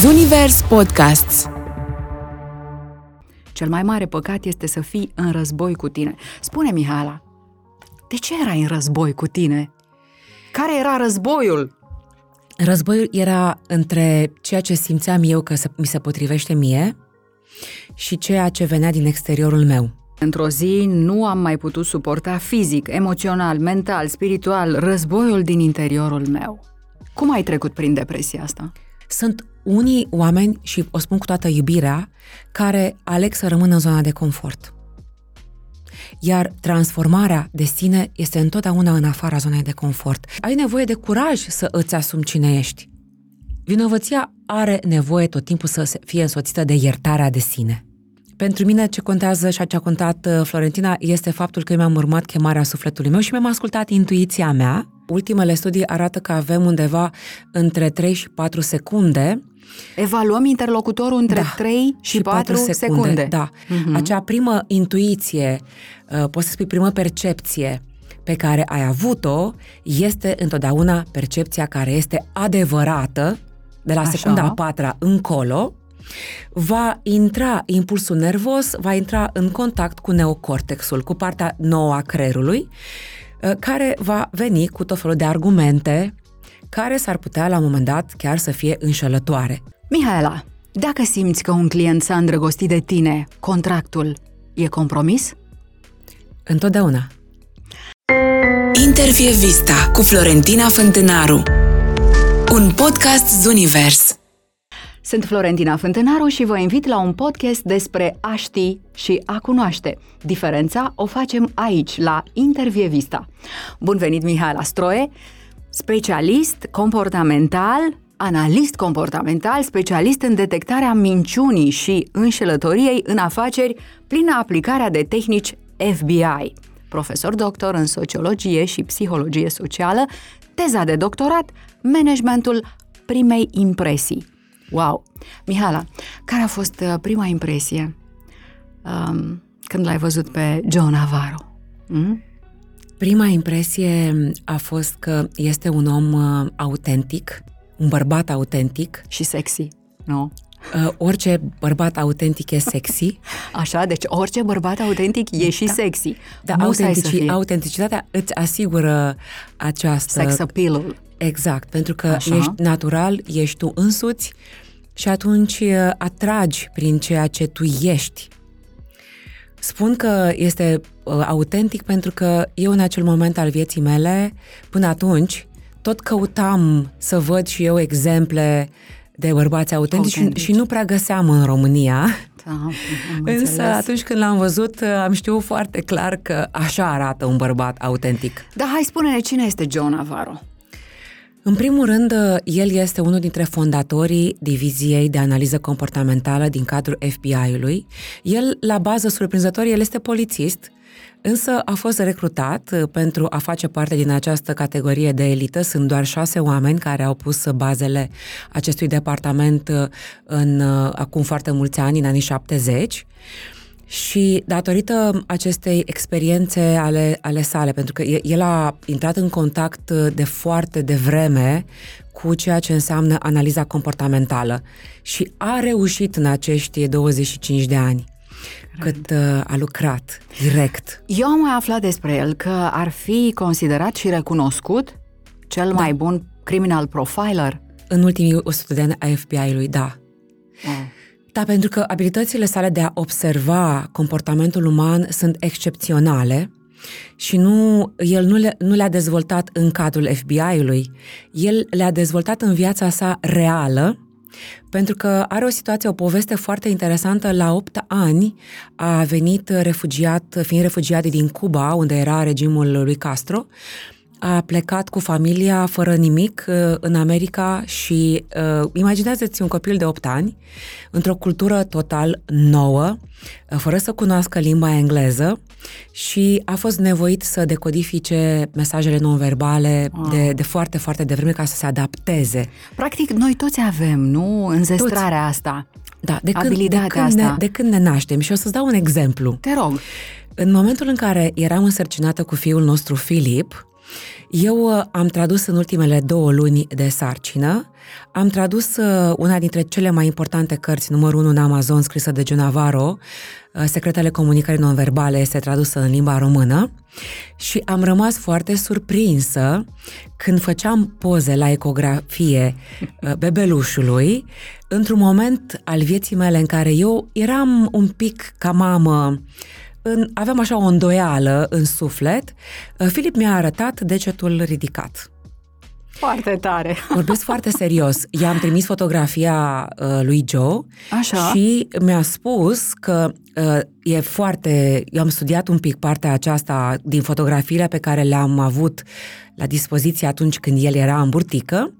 Zunivers Podcasts Cel mai mare păcat este să fii în război cu tine. Spune, Mihala, de ce erai în război cu tine? Care era războiul? Războiul era între ceea ce simțeam eu că mi se potrivește mie și ceea ce venea din exteriorul meu. Într-o zi nu am mai putut suporta fizic, emoțional, mental, spiritual războiul din interiorul meu. Cum ai trecut prin depresia asta? Sunt unii oameni, și o spun cu toată iubirea, care aleg să rămână în zona de confort. Iar transformarea de sine este întotdeauna în afara zonei de confort. Ai nevoie de curaj să îți asumi cine ești. Vinovăția are nevoie tot timpul să fie însoțită de iertarea de sine. Pentru mine ce contează și ce a contat uh, Florentina este faptul că eu mi-am urmat chemarea sufletului meu și mi-am ascultat intuiția mea. Ultimele studii arată că avem undeva între 3 și 4 secunde Evaluăm interlocutorul între da, 3 și, și 4, 4 secunde. secunde. Da. Uh-huh. Acea primă intuiție, uh, poți să spui primă percepție pe care ai avut-o, este întotdeauna percepția care este adevărată de la Așa. secunda a patra încolo, va intra impulsul nervos, va intra în contact cu neocortexul, cu partea nouă a creierului, uh, care va veni cu tot felul de argumente care s-ar putea la un moment dat chiar să fie înșelătoare. Mihaela, dacă simți că un client s-a îndrăgostit de tine, contractul e compromis? Întotdeauna. Intervie Vista cu Florentina Fântânaru Un podcast Zunivers sunt Florentina Fântânaru și vă invit la un podcast despre a ști și a cunoaște. Diferența o facem aici, la Intervie Vista. Bun venit, Mihai Astroe, specialist comportamental, analist comportamental, specialist în detectarea minciunii și înșelătoriei în afaceri prin aplicarea de tehnici FBI. Profesor doctor în sociologie și psihologie socială, teza de doctorat, managementul primei impresii. Wow! Mihala, care a fost uh, prima impresie um, când l-ai văzut pe John Navarro? Mm? Prima impresie a fost că este un om uh, autentic, un bărbat autentic. Și sexy, nu? Uh, orice bărbat autentic e sexy. Așa, deci orice bărbat autentic e și da. sexy. Da, autentici, autenticitatea îți asigură această... Sex appeal Exact, pentru că Așa. ești natural, ești tu însuți și atunci uh, atragi prin ceea ce tu ești. Spun că este uh, autentic pentru că eu în acel moment al vieții mele, până atunci, tot căutam să văd și eu exemple de bărbați autentici Autentic. și nu prea găseam în România. Da, Însă înțeles. atunci când l-am văzut, uh, am știut foarte clar că așa arată un bărbat autentic. Da, hai spune-ne cine este John Navarro. În primul rând, el este unul dintre fondatorii diviziei de analiză comportamentală din cadrul FBI-ului. El, la bază surprinzător, el este polițist, însă a fost recrutat uh, pentru a face parte din această categorie de elită. Sunt doar șase oameni care au pus bazele acestui departament uh, în uh, acum foarte mulți ani, în anii 70. Și datorită acestei experiențe ale, ale sale, pentru că el a intrat în contact de foarte devreme cu ceea ce înseamnă analiza comportamentală și a reușit în acești 25 de ani cât uh, a lucrat direct. Eu am mai aflat despre el că ar fi considerat și recunoscut cel da. mai bun criminal profiler. În ultimii 100 de ani a FBI-ului, da. Oh. Da, pentru că abilitățile sale de a observa comportamentul uman sunt excepționale și nu, el nu, le, nu le-a dezvoltat în cadrul FBI-ului, el le-a dezvoltat în viața sa reală, pentru că are o situație, o poveste foarte interesantă. La 8 ani a venit refugiat, fiind refugiat din Cuba, unde era regimul lui Castro, a plecat cu familia fără nimic uh, în America și uh, imaginează-ți un copil de 8 ani într-o cultură total nouă, uh, fără să cunoască limba engleză și a fost nevoit să decodifice mesajele non-verbale wow. de, de foarte, foarte devreme ca să se adapteze. Practic, noi toți avem, nu? Înzestrarea toți. asta. Da, de când, de, când asta. Ne, de când ne naștem. Și o să-ți dau un exemplu. Te rog. În momentul în care eram însărcinată cu fiul nostru Filip, Eu uh, am tradus în ultimele două luni de sarcină, am tradus uh, una dintre cele mai importante cărți, numărul 1 în Amazon, scrisă de John Navarro, uh, Secretele comunicării non-verbale, este tradusă în limba română. Și am rămas foarte surprinsă când făceam poze la ecografie bebelușului, într-un moment al vieții mele în care eu eram un pic ca mamă, în, aveam așa o îndoială în suflet, uh, Filip mi-a arătat degetul ridicat. Foarte tare. Vorbesc foarte serios. I-am trimis fotografia uh, lui Joe Așa. și mi-a spus că uh, e foarte... Eu am studiat un pic partea aceasta din fotografiile pe care le-am avut la dispoziție atunci când el era în burtică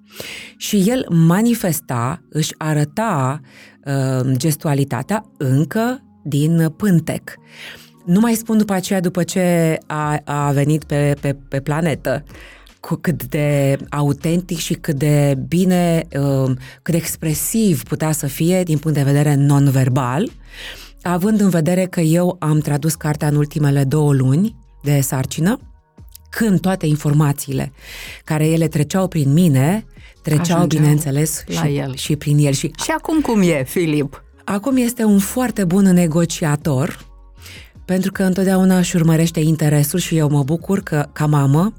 și el manifesta, își arăta uh, gestualitatea încă din pântec. Nu mai spun după aceea, după ce a, a venit pe, pe, pe planetă, cu cât de autentic și cât de bine, uh, cât de expresiv putea să fie din punct de vedere non-verbal, având în vedere că eu am tradus cartea în ultimele două luni de sarcină, când toate informațiile care ele treceau prin mine, treceau, Ajungeau bineînțeles, la și, el. și prin el. Și, Și acum cum e, Filip? acum este un foarte bun negociator, pentru că întotdeauna își urmărește interesul și eu mă bucur că, ca mamă,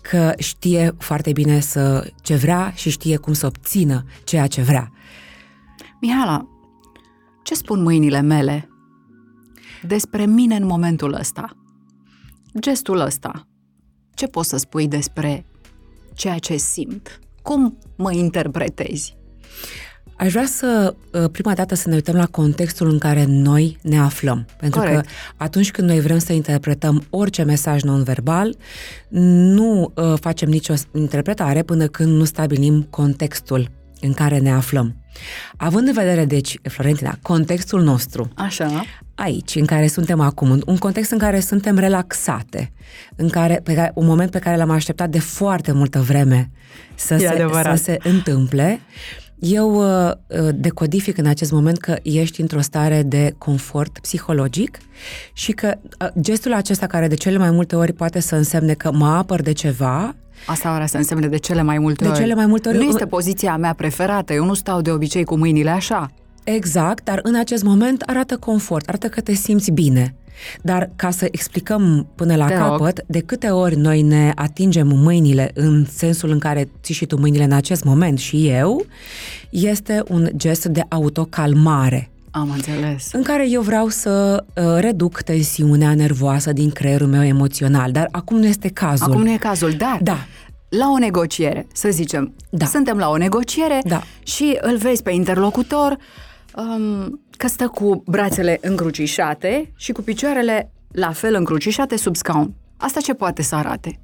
că știe foarte bine să ce vrea și știe cum să obțină ceea ce vrea. Mihala, ce spun mâinile mele despre mine în momentul ăsta? Gestul ăsta. Ce poți să spui despre ceea ce simt? Cum mă interpretezi? Aș vrea să, uh, prima dată, să ne uităm la contextul în care noi ne aflăm. Pentru Corect. că atunci când noi vrem să interpretăm orice mesaj non-verbal, nu uh, facem nicio interpretare până când nu stabilim contextul în care ne aflăm. Având în vedere, deci, Florentina, contextul nostru, Așa. aici, în care suntem acum, un context în care suntem relaxate, în care, pe care, un moment pe care l-am așteptat de foarte multă vreme să, E se, adevărat. să se întâmple, eu uh, uh, decodific în acest moment că ești într-o stare de confort psihologic și că uh, gestul acesta care de cele mai multe ori poate să însemne că mă apăr de ceva, Asta vrea să însemne de cele mai multe De ori. cele mai multe ori- Nu este poziția mea preferată. Eu nu stau de obicei cu mâinile așa. Exact, dar în acest moment arată confort, arată că te simți bine. Dar ca să explicăm până la Te rog. capăt, de câte ori noi ne atingem mâinile în sensul în care ții și tu mâinile în acest moment și eu, este un gest de autocalmare Am înțeles. în care eu vreau să uh, reduc tensiunea nervoasă din creierul meu emoțional, dar acum nu este cazul. Acum nu e cazul, dar Da. la o negociere, să zicem, Da. suntem la o negociere Da. și îl vezi pe interlocutor um, că stă cu brațele încrucișate și cu picioarele la fel încrucișate sub scaun. Asta ce poate să arate?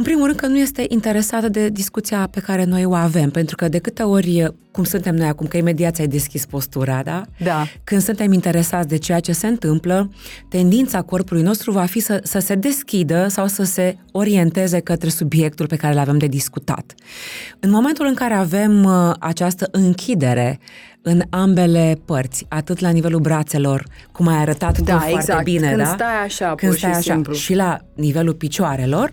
În primul rând că nu este interesată de discuția pe care noi o avem, pentru că de câte ori, cum suntem noi acum, că imediat ți-ai deschis postura, da? Da. Când suntem interesați de ceea ce se întâmplă, tendința corpului nostru va fi să, să se deschidă sau să se orienteze către subiectul pe care îl avem de discutat. În momentul în care avem uh, această închidere în ambele părți, atât la nivelul brațelor, cum ai arătat Da, tu foarte exact. bine, Când da? stai așa, Când pur stai și așa, simplu. și la nivelul picioarelor,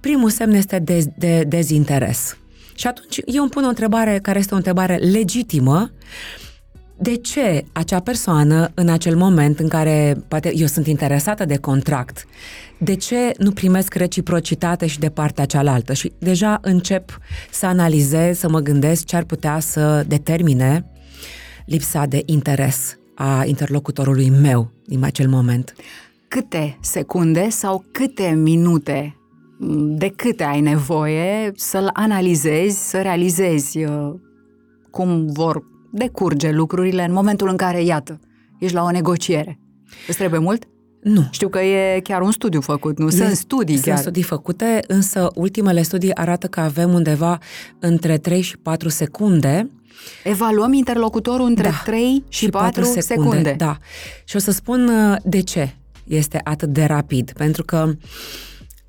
primul semn este de, de dezinteres. Și atunci eu îmi pun o întrebare care este o întrebare legitimă. De ce acea persoană, în acel moment în care poate eu sunt interesată de contract, de ce nu primesc reciprocitate și de partea cealaltă? Și deja încep să analizez, să mă gândesc ce ar putea să determine lipsa de interes a interlocutorului meu din acel moment. Câte secunde sau câte minute de câte ai nevoie să-l analizezi, să realizezi uh, cum vor decurge lucrurile în momentul în care, iată, ești la o negociere. Îți trebuie mult? Nu. Știu că e chiar un studiu făcut, nu? Sunt E- studii Sunt chiar. studii făcute, însă ultimele studii arată că avem undeva între 3 și 4 secunde Evaluăm interlocutorul între Da. 3 și, 4 secunde. secunde. Da. Și o să spun uh, de ce este atât de rapid. Pentru că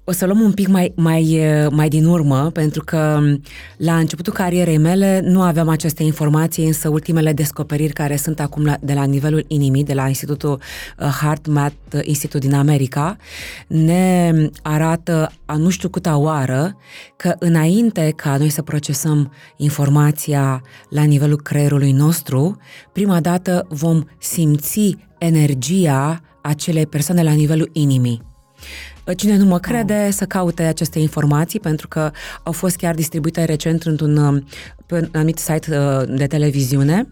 o să luăm un pic mai, mai, mai din urmă, pentru că la începutul carierei mele nu aveam aceste informații, însă ultimele descoperiri care sunt acum la, de la nivelul inimii, de la Institutul uh, Heart Math Institute din America, ne arată a nu știu câta oară că înainte ca noi să procesăm informația la nivelul creierului nostru, prima dată vom simți energia acelei persoane la nivelul inimii. Cine nu mă crede oh. să caute aceste informații pentru că au fost chiar distribuite recent într-un pe un anumit site uh, de televiziune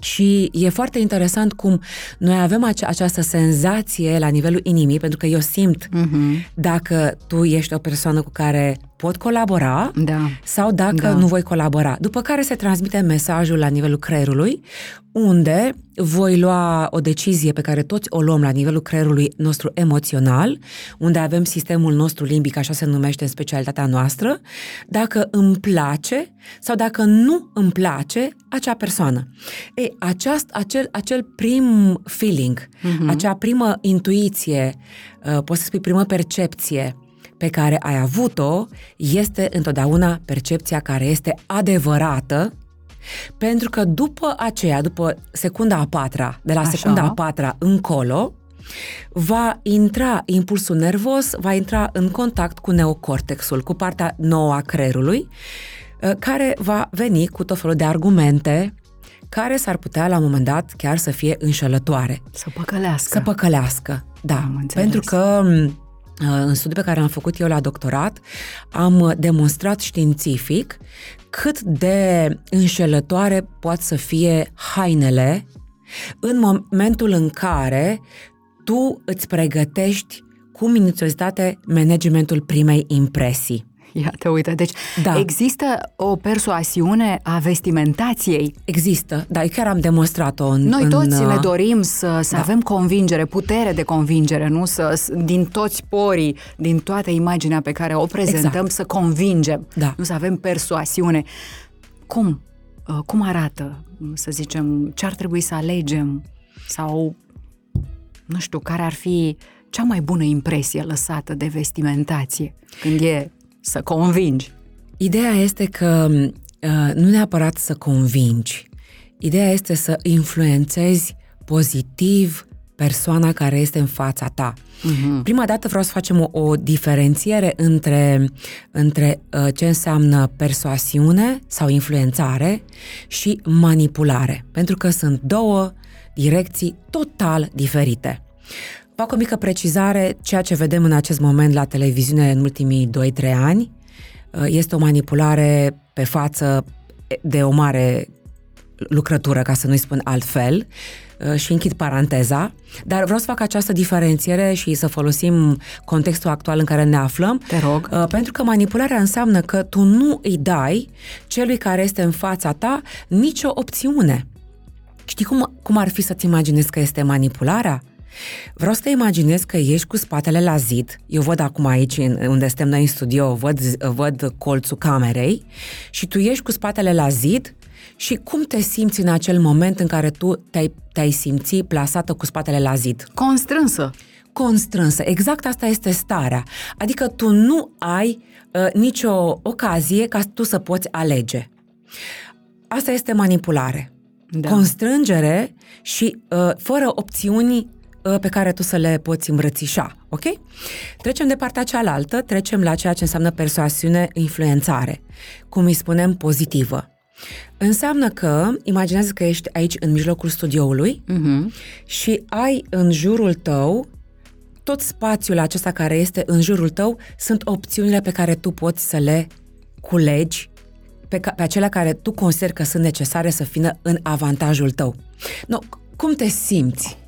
și e foarte interesant cum noi avem ace- această senzație la nivelul inimii, pentru că eu simt uh-huh. dacă tu ești o persoană cu care pot colabora da. sau dacă da. nu voi colabora. După care se transmite mesajul la nivelul creierului, unde voi lua o decizie pe care toți o luăm la nivelul creierului nostru emoțional, unde avem sistemul nostru limbic, așa se numește în specialitatea noastră, dacă îmi place sau dacă nu îmi place acea persoană. Ei, aceast, acel, acel prim feeling, uh-huh. acea primă intuiție, uh, poți să spui primă percepție, pe care ai avut-o este întotdeauna percepția care este adevărată, pentru că după aceea, după secunda a patra, de la Așa. secunda a patra încolo, va intra impulsul nervos, va intra în contact cu neocortexul, cu partea nouă a creierului, ă, care va veni cu tot felul de argumente care s-ar putea la un moment dat chiar să fie înșelătoare. Să păcălească. Să păcălească, da. Pentru că în studiul pe care l-am făcut eu la doctorat, am demonstrat științific cât de înșelătoare pot să fie hainele în momentul în care tu îți pregătești cu minuțiozitate managementul primei impresii. Iată, uite, deci da. există o persoasiune a vestimentației. Există, dar eu chiar am demonstrat-o în... Noi în, toți ne dorim să, să da. avem convingere, putere de convingere, nu? Să, din toți porii, din toată imaginea pe care o prezentăm, exact. să convingem, da. nu să avem persoasiune. Cum? Uh, cum arată, să zicem, ce ar trebui să alegem? Sau, nu știu, care ar fi cea mai bună impresie lăsată de vestimentație când e să convingi. Ideea este că uh, nu neapărat să convingi. Ideea este să influențezi pozitiv persoana care este în fața ta. Uh-huh. Prima dată vreau să facem o, o diferențiere între, între uh, ce înseamnă persoasiune sau influențare și manipulare, pentru că sunt două direcții total diferite. Fac o mică precizare, ceea ce vedem în acest moment la televiziune în ultimii 2-3 ani uh, este o manipulare pe față de o mare lucrătură, ca să nu-i spun altfel, uh, și închid paranteza, dar vreau să fac această diferențiere și să folosim contextul actual în care ne aflăm. Te rog. Uh, pentru că manipularea înseamnă că tu nu îi dai celui care este în fața ta nicio opțiune. Știi cum, cum ar fi să-ți imaginezi că este manipularea? Vreau să te imaginez că ești cu spatele la zid. Eu văd acum aici, unde suntem noi în studio, văd, văd colțul camerei și tu ești cu spatele la zid și cum te simți în acel moment în care tu te-ai, te-ai simți plasată cu spatele la zid? Constrânsă. Constrânsă. Exact asta este starea. Adică tu nu ai uh, nicio ocazie ca tu să poți alege. Asta este manipulare. Da. Constrângere și uh, fără opțiuni Uh, pe care tu să le poți îmbrățișa, ok? Trecem de partea cealaltă, trecem la ceea ce înseamnă persoasiune, influențare, cum îi spunem pozitivă. Înseamnă că, imaginează că ești aici în mijlocul studioului uh-huh. și ai în jurul tău tot spațiul acesta care este în jurul tău sunt opțiunile pe care tu poți să le culegi pe, ca, pe acelea care tu consideri că sunt necesare să fină în avantajul tău. No, cum te simți?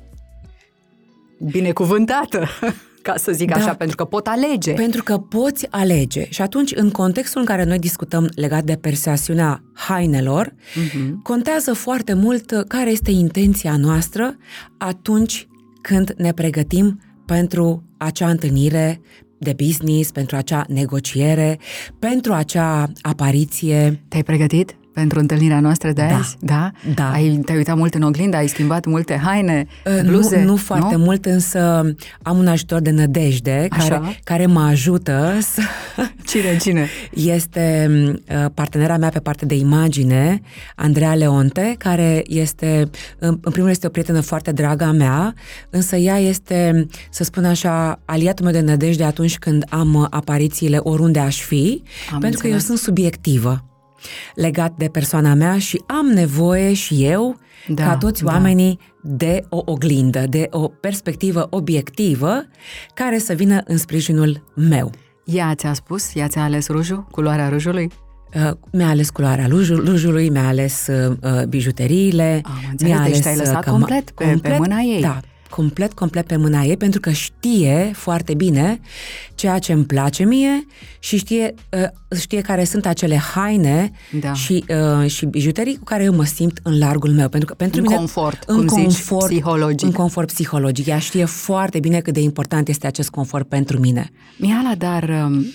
Binecuvântată, ca să zic da, așa, pentru că pot alege. Pentru că poți alege. Și atunci, în contextul în care noi discutăm legat de persoasiunea hainelor, uh-huh. contează foarte mult care este intenția noastră atunci când ne pregătim pentru acea întâlnire de business, pentru acea negociere, pentru acea apariție. Te-ai pregătit? Pentru întâlnirea noastră de Da. azi? Da? Da. Ai, te-ai uitat mult în oglindă, ai schimbat multe haine, bluze? Nu, nu foarte nu? mult, însă am un ajutor de nădejde Așa. care, care mă ajută să... Cine, cine? Este uh, partenera mea pe partea de imagine, Andreea Leonte, care este, în, în primul rând, este o prietenă foarte dragă a mea, însă ea este, să spun așa, aliatul meu de nădejde atunci când am uh, aparițiile oriunde aș fi, Am pentru că eu înțeles. sunt subiectivă legat de persoana mea și am nevoie și eu, Da, ca toți da. oamenii, de o oglindă, de o perspectivă obiectivă care să vină în sprijinul meu. Ea ți-a spus? Ea ți-a ales rujul? Culoarea rujului? Uh, mi-a ales culoarea lujul, lujului, mi-a ales uh, uh, bijuteriile. Am înțeles, mi-a deci ales te-ai uh, lăsat căma- complet pe- pe mâna ei. Da, complet, complet pe mâna ei, pentru că știe foarte bine ceea ce îmi place mie și știe, uh, știe care sunt acele haine Da. și, uh, și bijuterii cu care eu mă simt în largul meu. Pentru că pentru În mine, confort, în cum zici, confort, psihologic. În confort psihologic. Ea știe foarte bine cât de important este acest confort pentru mine. Mihala, dar um,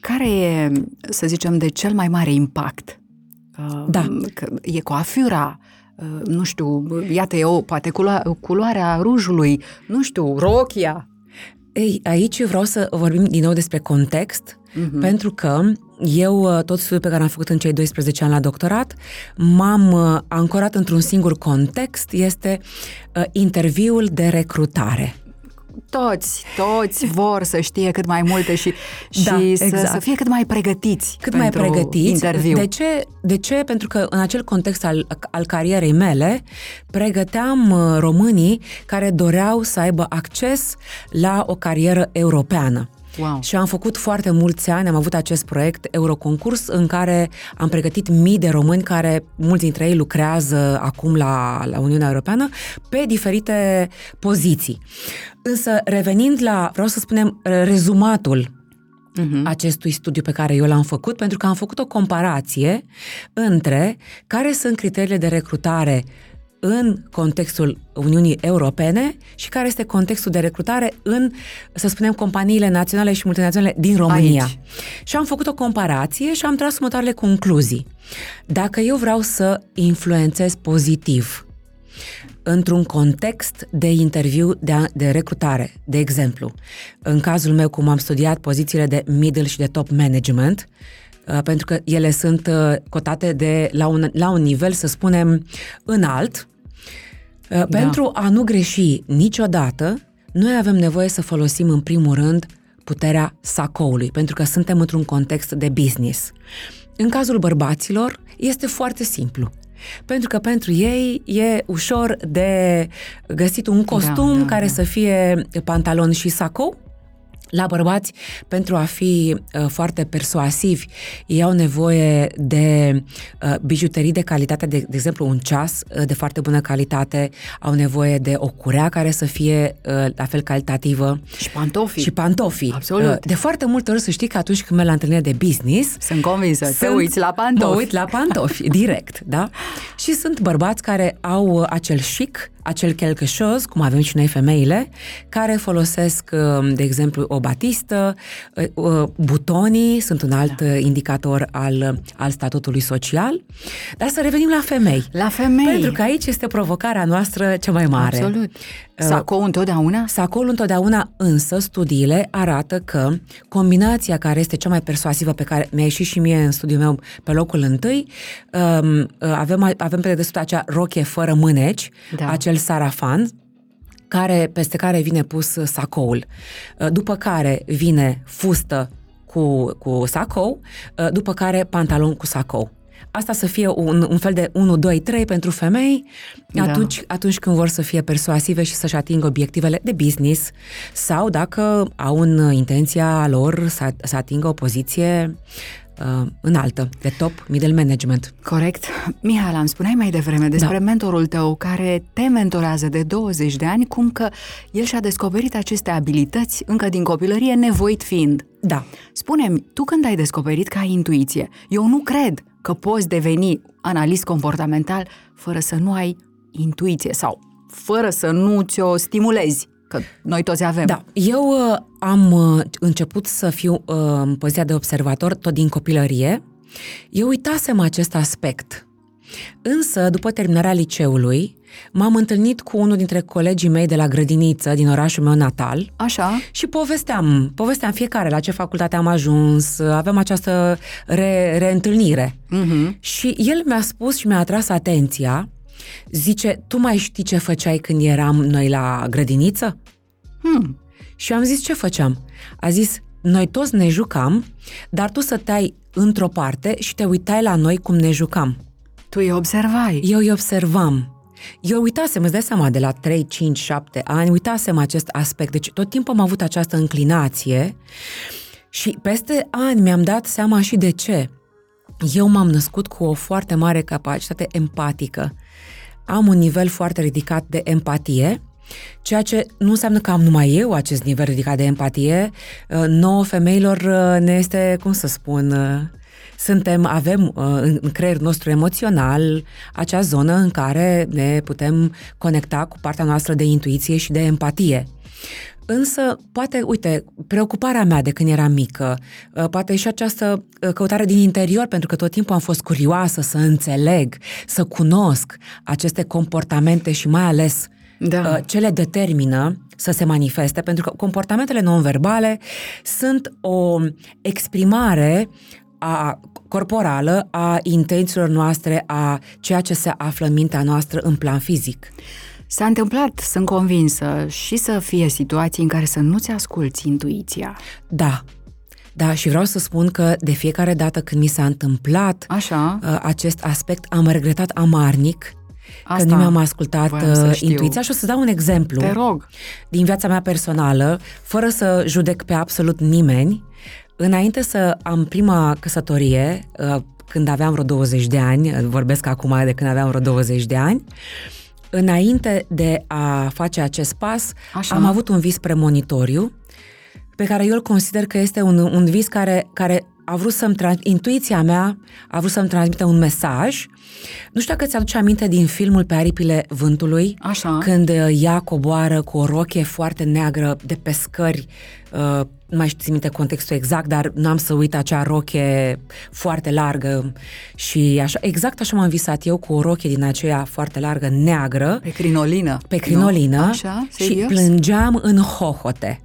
care e, să zicem, de cel mai mare impact? Uh, Da. Că e coafura, uh, nu știu, iată eu, poate culo- culoarea rujului, nu știu, rochia. Ei, aici vreau să vorbim din nou despre context, Mhm. pentru că eu, uh, tot studiul pe care am făcut în cei 12 ani la doctorat, m-am uh, ancorat într-un singur context, este uh, interviul de recrutare. Toți, toți vor să știe cât mai multe și, Da, și să, exact. să fie cât mai pregătiți Cât mai pentru pregătiți. interviu. De ce? De ce? Pentru că în acel context al, al carierei mele, pregăteam uh, românii care doreau să aibă acces la o carieră europeană. Wow. Și am făcut foarte mulți ani, am avut acest proiect Euroconcurs în care am pregătit mii de români care, mulți dintre ei lucrează acum la, la Uniunea Europeană, pe diferite poziții. Însă, revenind la, vreau să spunem, rezumatul Mhm. acestui studiu pe care eu l-am făcut, pentru că am făcut o comparație între care sunt criteriile de recrutare în contextul Uniunii Europene și care este contextul de recrutare în, să spunem, companiile naționale și multinaționale din România. Aici. Și am făcut o comparație și am tras următoarele concluzii. Dacă eu vreau să influențez pozitiv într-un context de interviu de, a- de recrutare, de exemplu, în cazul meu, cum am studiat pozițiile de middle și de top management, uh, pentru că ele sunt uh, cotate de, la, un, la un nivel, să spunem, înalt, da. pentru a nu greși niciodată, noi avem nevoie să folosim în primul rând puterea sacoului, pentru că suntem într-un context de business. În cazul bărbaților, este foarte simplu. Pentru că pentru ei e ușor de găsit un costum Da, da, care da. să fie pantalon și sacou. La bărbați, pentru a fi uh, foarte persuasivi, ei au nevoie de uh, bijuterii de calitate, de, de exemplu un ceas uh, de foarte bună calitate, au nevoie de o curea care să fie uh, la fel calitativă Și pantofii. și pantofii. Absolut. Uh, de foarte multe ori să știi că atunci când merg la întâlnire de business, Sunt convinsă, te sunt- uiți la pantofi. Mă uit la pantofi, direct, da? Și sunt bărbați care au uh, acel chic, acel chelcășos, cum avem și noi femeile, care folosesc, uh, de exemplu, o batistă, uh, uh, butonii sunt un alt da. indicator al, al statutului social. Dar să revenim la femei. La femei. Pentru că aici este provocarea noastră cea mai mare. Absolut. Sacou întotdeauna? Sacolul întotdeauna, însă, studiile arată că combinația care este cea mai persuasivă pe care mi-a ieșit și mie în studiul meu pe locul întâi, um, avem, avem pe dedesubt acea rochie fără mâneci, Da. acel sarafan, care, peste care vine pus sacoul. Uh, După care vine fustă cu, cu sacou, uh, după care pantalon cu sacou. Asta să fie un, un fel de 1, 2, 3 pentru femei Da. atunci, atunci când vor să fie persuasive și să-și atingă obiectivele de business sau dacă au în intenția lor să, să atingă o poziție uh, înaltă, de top middle management. Corect. Mihal, îmi spuneai mai devreme despre Da. mentorul tău care te mentorează de 20 de ani, cum că el și-a descoperit aceste abilități încă din copilărie, nevoit fiind. Da. Spune-mi, tu când ai descoperit că ai intuiție, eu nu cred că poți deveni analist comportamental fără să nu ai intuiție sau fără să nu ți-o stimulezi, că noi toți avem. Da, eu uh, am uh, început să fiu uh, în poziția de observator tot din copilărie. Eu uitasem acest aspect Însă, după terminarea liceului, m-am întâlnit cu unul dintre colegii mei de la grădiniță din orașul meu natal. Așa. Și povesteam, povesteam fiecare la ce facultate am ajuns, avem această re, reîntâlnire. Uh-huh. Și el mi-a spus și mi-a atras atenția, zice, tu mai știi ce făceai când eram noi la grădiniță? Hmm. Și am zis, ce făceam? A zis, noi toți ne jucam, dar tu stăteai într-o parte și te uitai la noi cum ne jucam. Tu îi observai? Eu îi observam. Eu uitasem, îți dai seama, de la 3, 5, 7 ani, uitasem acest aspect. Deci tot timpul am avut această înclinație și peste ani mi-am dat seama și de ce. Eu m-am născut cu o foarte mare capacitate empatică. Am un nivel foarte ridicat de empatie, Ceea ce nu înseamnă că am numai eu acest nivel ridicat de empatie. Uh, nouă femeilor uh, ne este, cum să spun, uh, suntem, avem în creierul nostru emoțional acea zonă în care ne putem conecta cu partea noastră de intuiție și de empatie. Însă, poate, uite, preocuparea mea de când eram mică, poate și această căutare din interior, pentru că tot timpul am fost curioasă să înțeleg, să cunosc aceste comportamente și mai ales da. Uh, ce le determină să se manifeste, pentru că comportamentele non-verbale sunt o exprimare a corporală a intențiilor noastre, a ceea ce se află în mintea noastră în plan fizic. S-a întâmplat, sunt convinsă, și să fie situații în care să nu-ți asculți intuiția. Da, da, și vreau să spun că de fiecare dată când mi s-a întâmplat Așa. Uh, acest aspect, am regretat amarnic Asta că nu mi-am ascultat uh, intuiția și o să dau un exemplu Te rog. din viața mea personală, fără să judec pe absolut nimeni. Înainte să am prima căsătorie, uh, când aveam vreo 20 de ani, uh, vorbesc acum de când aveam vreo 20 de ani, înainte de a face acest pas, Așa. am avut un vis premonitoriu pe care eu îl consider că este un, un vis care, care a vrut să-mi trans- intuiția mea a vrut să-mi transmită un mesaj. Nu știu dacă ți-aduce aminte din filmul Pe aripile vântului, Așa. când uh, ea coboară cu o rochie foarte neagră de pescări, uh, nu mai știu minte contextul exact, dar n-am să uit acea roche foarte largă și așa, exact așa m-am visat eu cu o roche din aceea foarte largă, neagră. Pe crinolină. Pe crinolină. No? Așa? Serios? Și plângeam în hohote.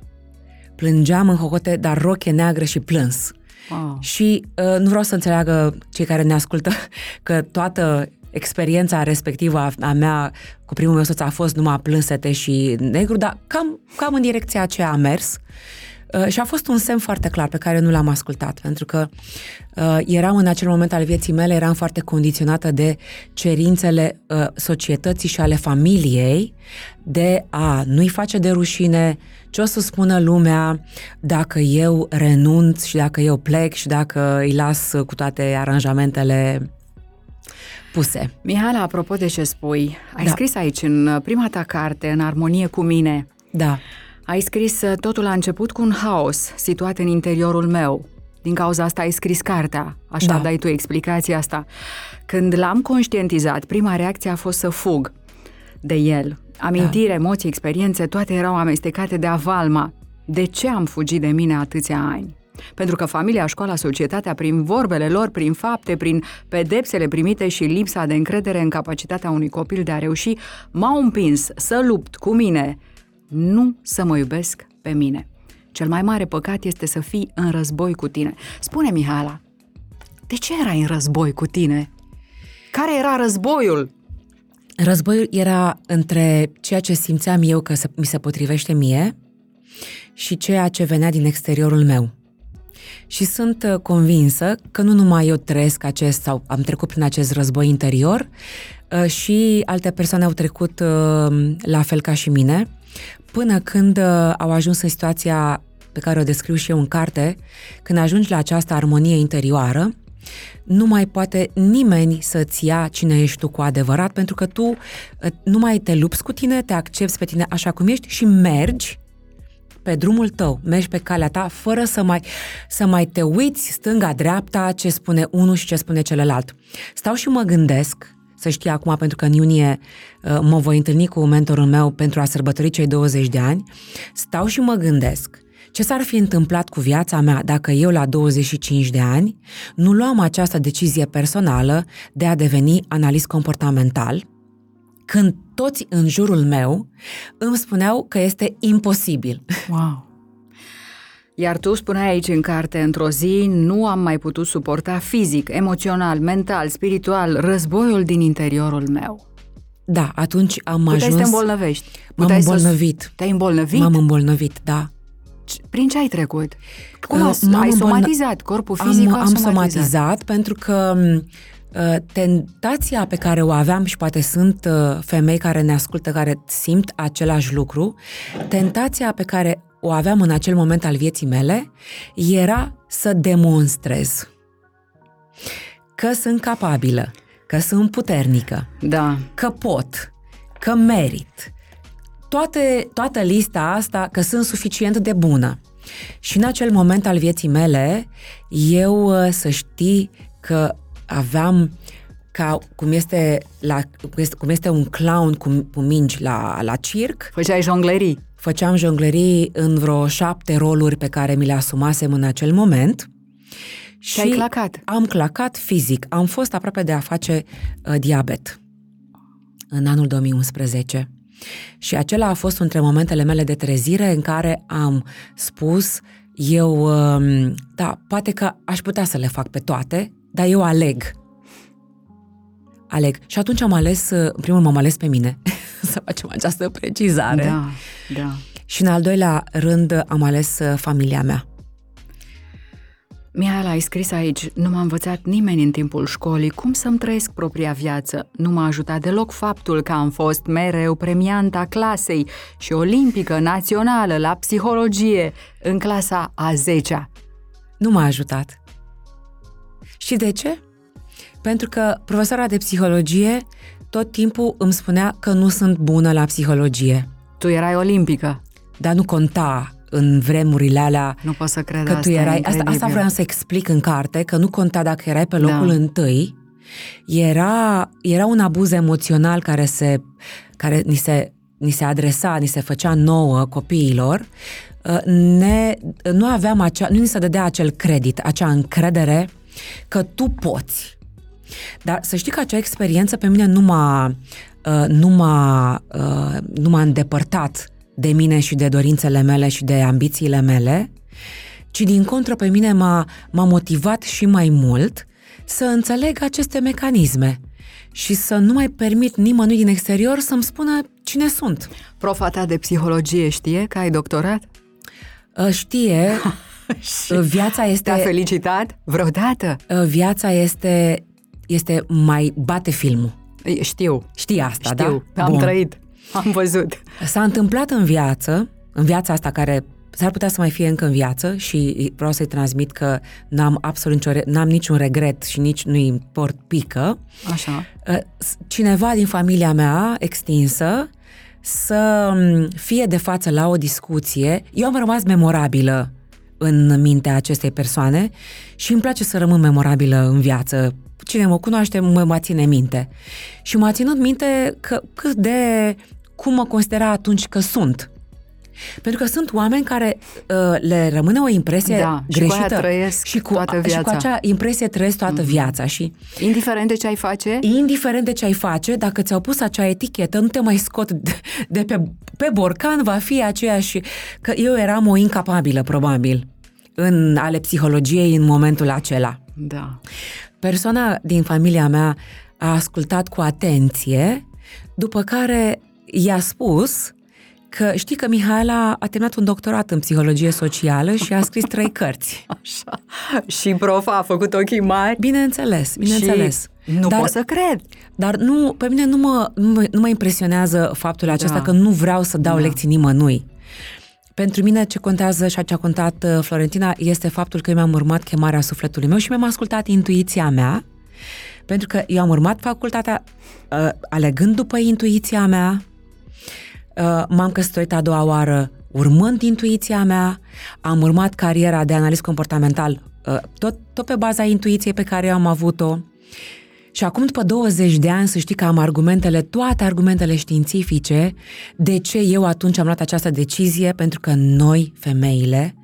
Plângeam în hohote, dar roche neagră și plâns. Wow. Și uh, nu vreau să înțeleagă cei care ne ascultă că toată experiența respectivă a, a mea cu primul meu soț a fost numai plânsete și negru, dar cam, cam în direcția aceea a mers. Uh, și a fost un semn foarte clar pe care nu l-am ascultat, pentru că uh, eram în acel moment al vieții mele, eram foarte condiționată de cerințele uh, societății și ale familiei de a nu-i face de rușine, ce o să spună lumea dacă eu renunț și dacă eu plec și dacă îi las cu toate aranjamentele puse. Mihala, apropo de ce spui, ai da. scris aici în prima ta carte, În armonie cu mine. Da. Ai scris totul a început cu un haos situat în interiorul meu. Din cauza asta ai scris cartea, așa da. dai tu explicația asta. Când l-am conștientizat, prima reacție a fost să fug de el. Amintire, da. emoții, experiențe, toate erau amestecate de avalma. De ce am fugit de mine atâția ani? Pentru că familia, școala, societatea, prin vorbele lor, prin fapte, prin pedepsele primite și lipsa de încredere în capacitatea unui copil de a reuși, m-au împins să lupt cu mine, nu să mă iubesc pe mine. Cel mai mare păcat este să fii în război cu tine. Spune, Mihala, de ce erai în război cu tine? Care era războiul? Războiul era între ceea ce simțeam eu că mi se potrivește mie și ceea ce venea din exteriorul meu. Și sunt uh, convinsă că nu numai eu trăiesc acest sau am trecut prin acest război interior, uh, și alte persoane au trecut uh, la fel ca și mine, până când au ajuns în situația pe care o descriu și eu în carte, când ajungi la această armonie interioară, nu mai poate nimeni să-ți ia cine ești tu cu adevărat, pentru că tu nu mai te lupți cu tine, te accepti pe tine așa cum ești și mergi pe drumul tău, mergi pe calea ta, fără să mai, să mai te uiți stânga-dreapta ce spune unul și ce spune celălalt. Stau și mă gândesc, să știi acum, pentru că în iunie uh, mă voi întâlni cu mentorul meu pentru a sărbători cei 20 de ani, stau și mă gândesc ce s-ar fi întâmplat cu viața mea dacă eu la 25 de ani nu luam această decizie personală de a deveni analist comportamental, când toți în jurul meu îmi spuneau că este imposibil. Wow! Iar tu spuneai aici în carte, într-o zi nu am mai putut suporta fizic, emoțional, mental, spiritual, războiul din interiorul meu. Da, atunci am Puteai ajuns... să te îmbolnăvești. M-am Puteai să- îmbolnăvit. Te-ai îmbolnăvit? M-am îmbolnăvit, da. Prin ce ai trecut? Cum Uh, ai, m-am ai îmbolnă- somatizat? Corpul fizic am, a am somatizat. somatizat pentru că m, uh, tentația pe care o aveam și poate sunt uh, femei care ne ascultă, care simt același lucru, tentația pe care o aveam în acel moment al vieții mele era să demonstrez că sunt capabilă, că sunt puternică, Da. că pot, că merit. Toate, toată lista asta că sunt suficient de bună. Și în acel moment al vieții mele, eu uh, să știi că aveam ca cum este, la, cum este, cum este un clown cu, cu mingi la, la circ, Făceai jonglerii. Făceam jonglerii în vreo șapte roluri pe care mi le asumasem în acel moment. Și ai clacat. Am clacat fizic. Am fost aproape de a face uh, diabet în anul 2011. Și acela a fost între momentele mele de trezire în care am spus eu, uh, da, poate că aș putea să le fac pe toate, dar eu aleg. Aleg. Și atunci am ales, uh, în primul m-am ales pe mine, să facem această precizare. Da, da. Și în al doilea rând am ales uh, familia mea. Mihaela, ai scris aici, nu m-a învățat nimeni în timpul școlii cum să-mi trăiesc propria viață. Nu m-a ajutat deloc faptul că am fost mereu premianta clasei și olimpică națională la psihologie în clasa a 10-a. Nu m-a ajutat. Și de ce? Pentru că profesoara de psihologie tot timpul îmi spunea că nu sunt bună la psihologie. Tu erai olimpică. Dar nu conta în vremurile alea Nu pot să cred că asta, tu e erai... Asta, incredibil. asta vreau să explic în carte, că nu conta dacă erai pe locul Da. întâi. Era, era un abuz emoțional care, se, care ni, se, ni se adresa, ni se făcea nouă copiilor. Uh, Ne, nu aveam acea, nu ni se dădea acel credit, acea încredere că tu poți. Dar să știi că acea experiență pe mine nu m-a, uh, nu m-a, uh, nu m-a îndepărtat de mine și de dorințele mele și de ambițiile mele, ci din contră pe mine m-a, m-a motivat și mai mult să înțeleg aceste mecanisme și să nu mai permit nimănui din exterior să-mi spună cine sunt. Profa ta de psihologie știe că ai doctorat? Uh, Știe, uh, viața este, Te-a felicitat vreodată? uh, viața este, este mai bate filmul. Ei, Știu, Știi asta, știu, da? am Bun. trăit, am văzut. S-a întâmplat în viață, în viața asta care s-ar putea să mai fie încă în viață și vreau să-i transmit că n-am absolut nicio, re- n-am niciun regret și nici nu-i import pică. Așa. Uh, s- Cineva din familia mea extinsă să m, fie de față la o discuție. Eu am rămas memorabilă în mintea acestei persoane și îmi place să rămân memorabilă în viață. Cine mă cunoaște mă, mă ține minte. Și m-a ținut minte că cât de cum mă considera atunci că sunt. Pentru că sunt oameni care uh, le rămâne o impresie Da, și cu greșită. aia trăiesc și cu, toată Și cu viața. acea impresie trăiesc toată mm-hmm. viața. Și Indiferent de ce ai face, indiferent de ce ai face, dacă ți-au pus acea etichetă, nu te mai scot de, de pe, pe borcan, va fi aceeași... Că eu eram o incapabilă, probabil, în ale psihologiei în momentul acela. da. Persoana din familia mea a ascultat cu atenție, după care i-a spus că știi că Mihaela a terminat un doctorat în psihologie socială și a scris trei cărți. Așa. Și profa a făcut ochii mari. Bineînțeles, bineînțeles. Și nu pot să cred. Dar nu, pe mine nu mă, nu, mă, nu mă impresionează faptul acesta Da. că nu vreau să dau Da. lecții nimănui. Pentru mine ce contează și ce a contat uh, Florentina este faptul că eu mi-am urmat chemarea sufletului meu și mi-am ascultat intuiția mea, pentru că eu am urmat facultatea uh, alegând după intuiția mea, uh, m-am căsătorit a doua oară urmând intuiția mea, am urmat cariera de analist comportamental uh, tot, tot pe baza intuiției pe care eu am avut-o. Și acum, după 20 de ani, să știi că am argumentele, toate argumentele științifice, de ce eu atunci am luat această decizie, pentru că noi, femeile,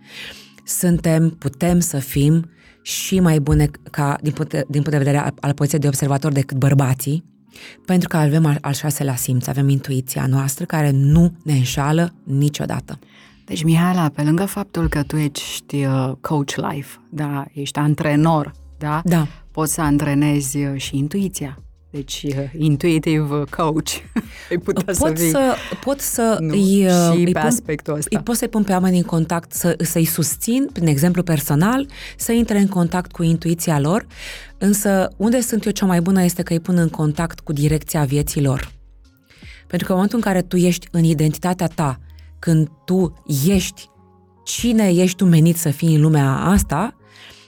suntem, putem să fim și mai bune ca, din, punct de, din punct de vedere al, al poziției de observator decât bărbații, pentru că avem al, al șaselea simț, avem intuiția noastră care nu ne înșală niciodată. Deci, Mihaela, pe lângă faptul că tu ești uh, coach life, da, ești antrenor, da? Da. Poți să antrenezi uh, și intuiția. Deci, uh, intuitive coach. Îi putea pot să fii. să, pot să Nu, îi, uh, și îi pe pun, aspectul ăsta. îi pot să-i pun pe oameni în contact, să, să-i susțin, prin exemplu personal, să intre în contact cu intuiția lor, însă unde sunt eu cea mai bună este că îi pun în contact cu direcția vieții lor. Pentru că în momentul în care tu ești în identitatea ta, când tu ești cine ești tu menit să fii în lumea asta,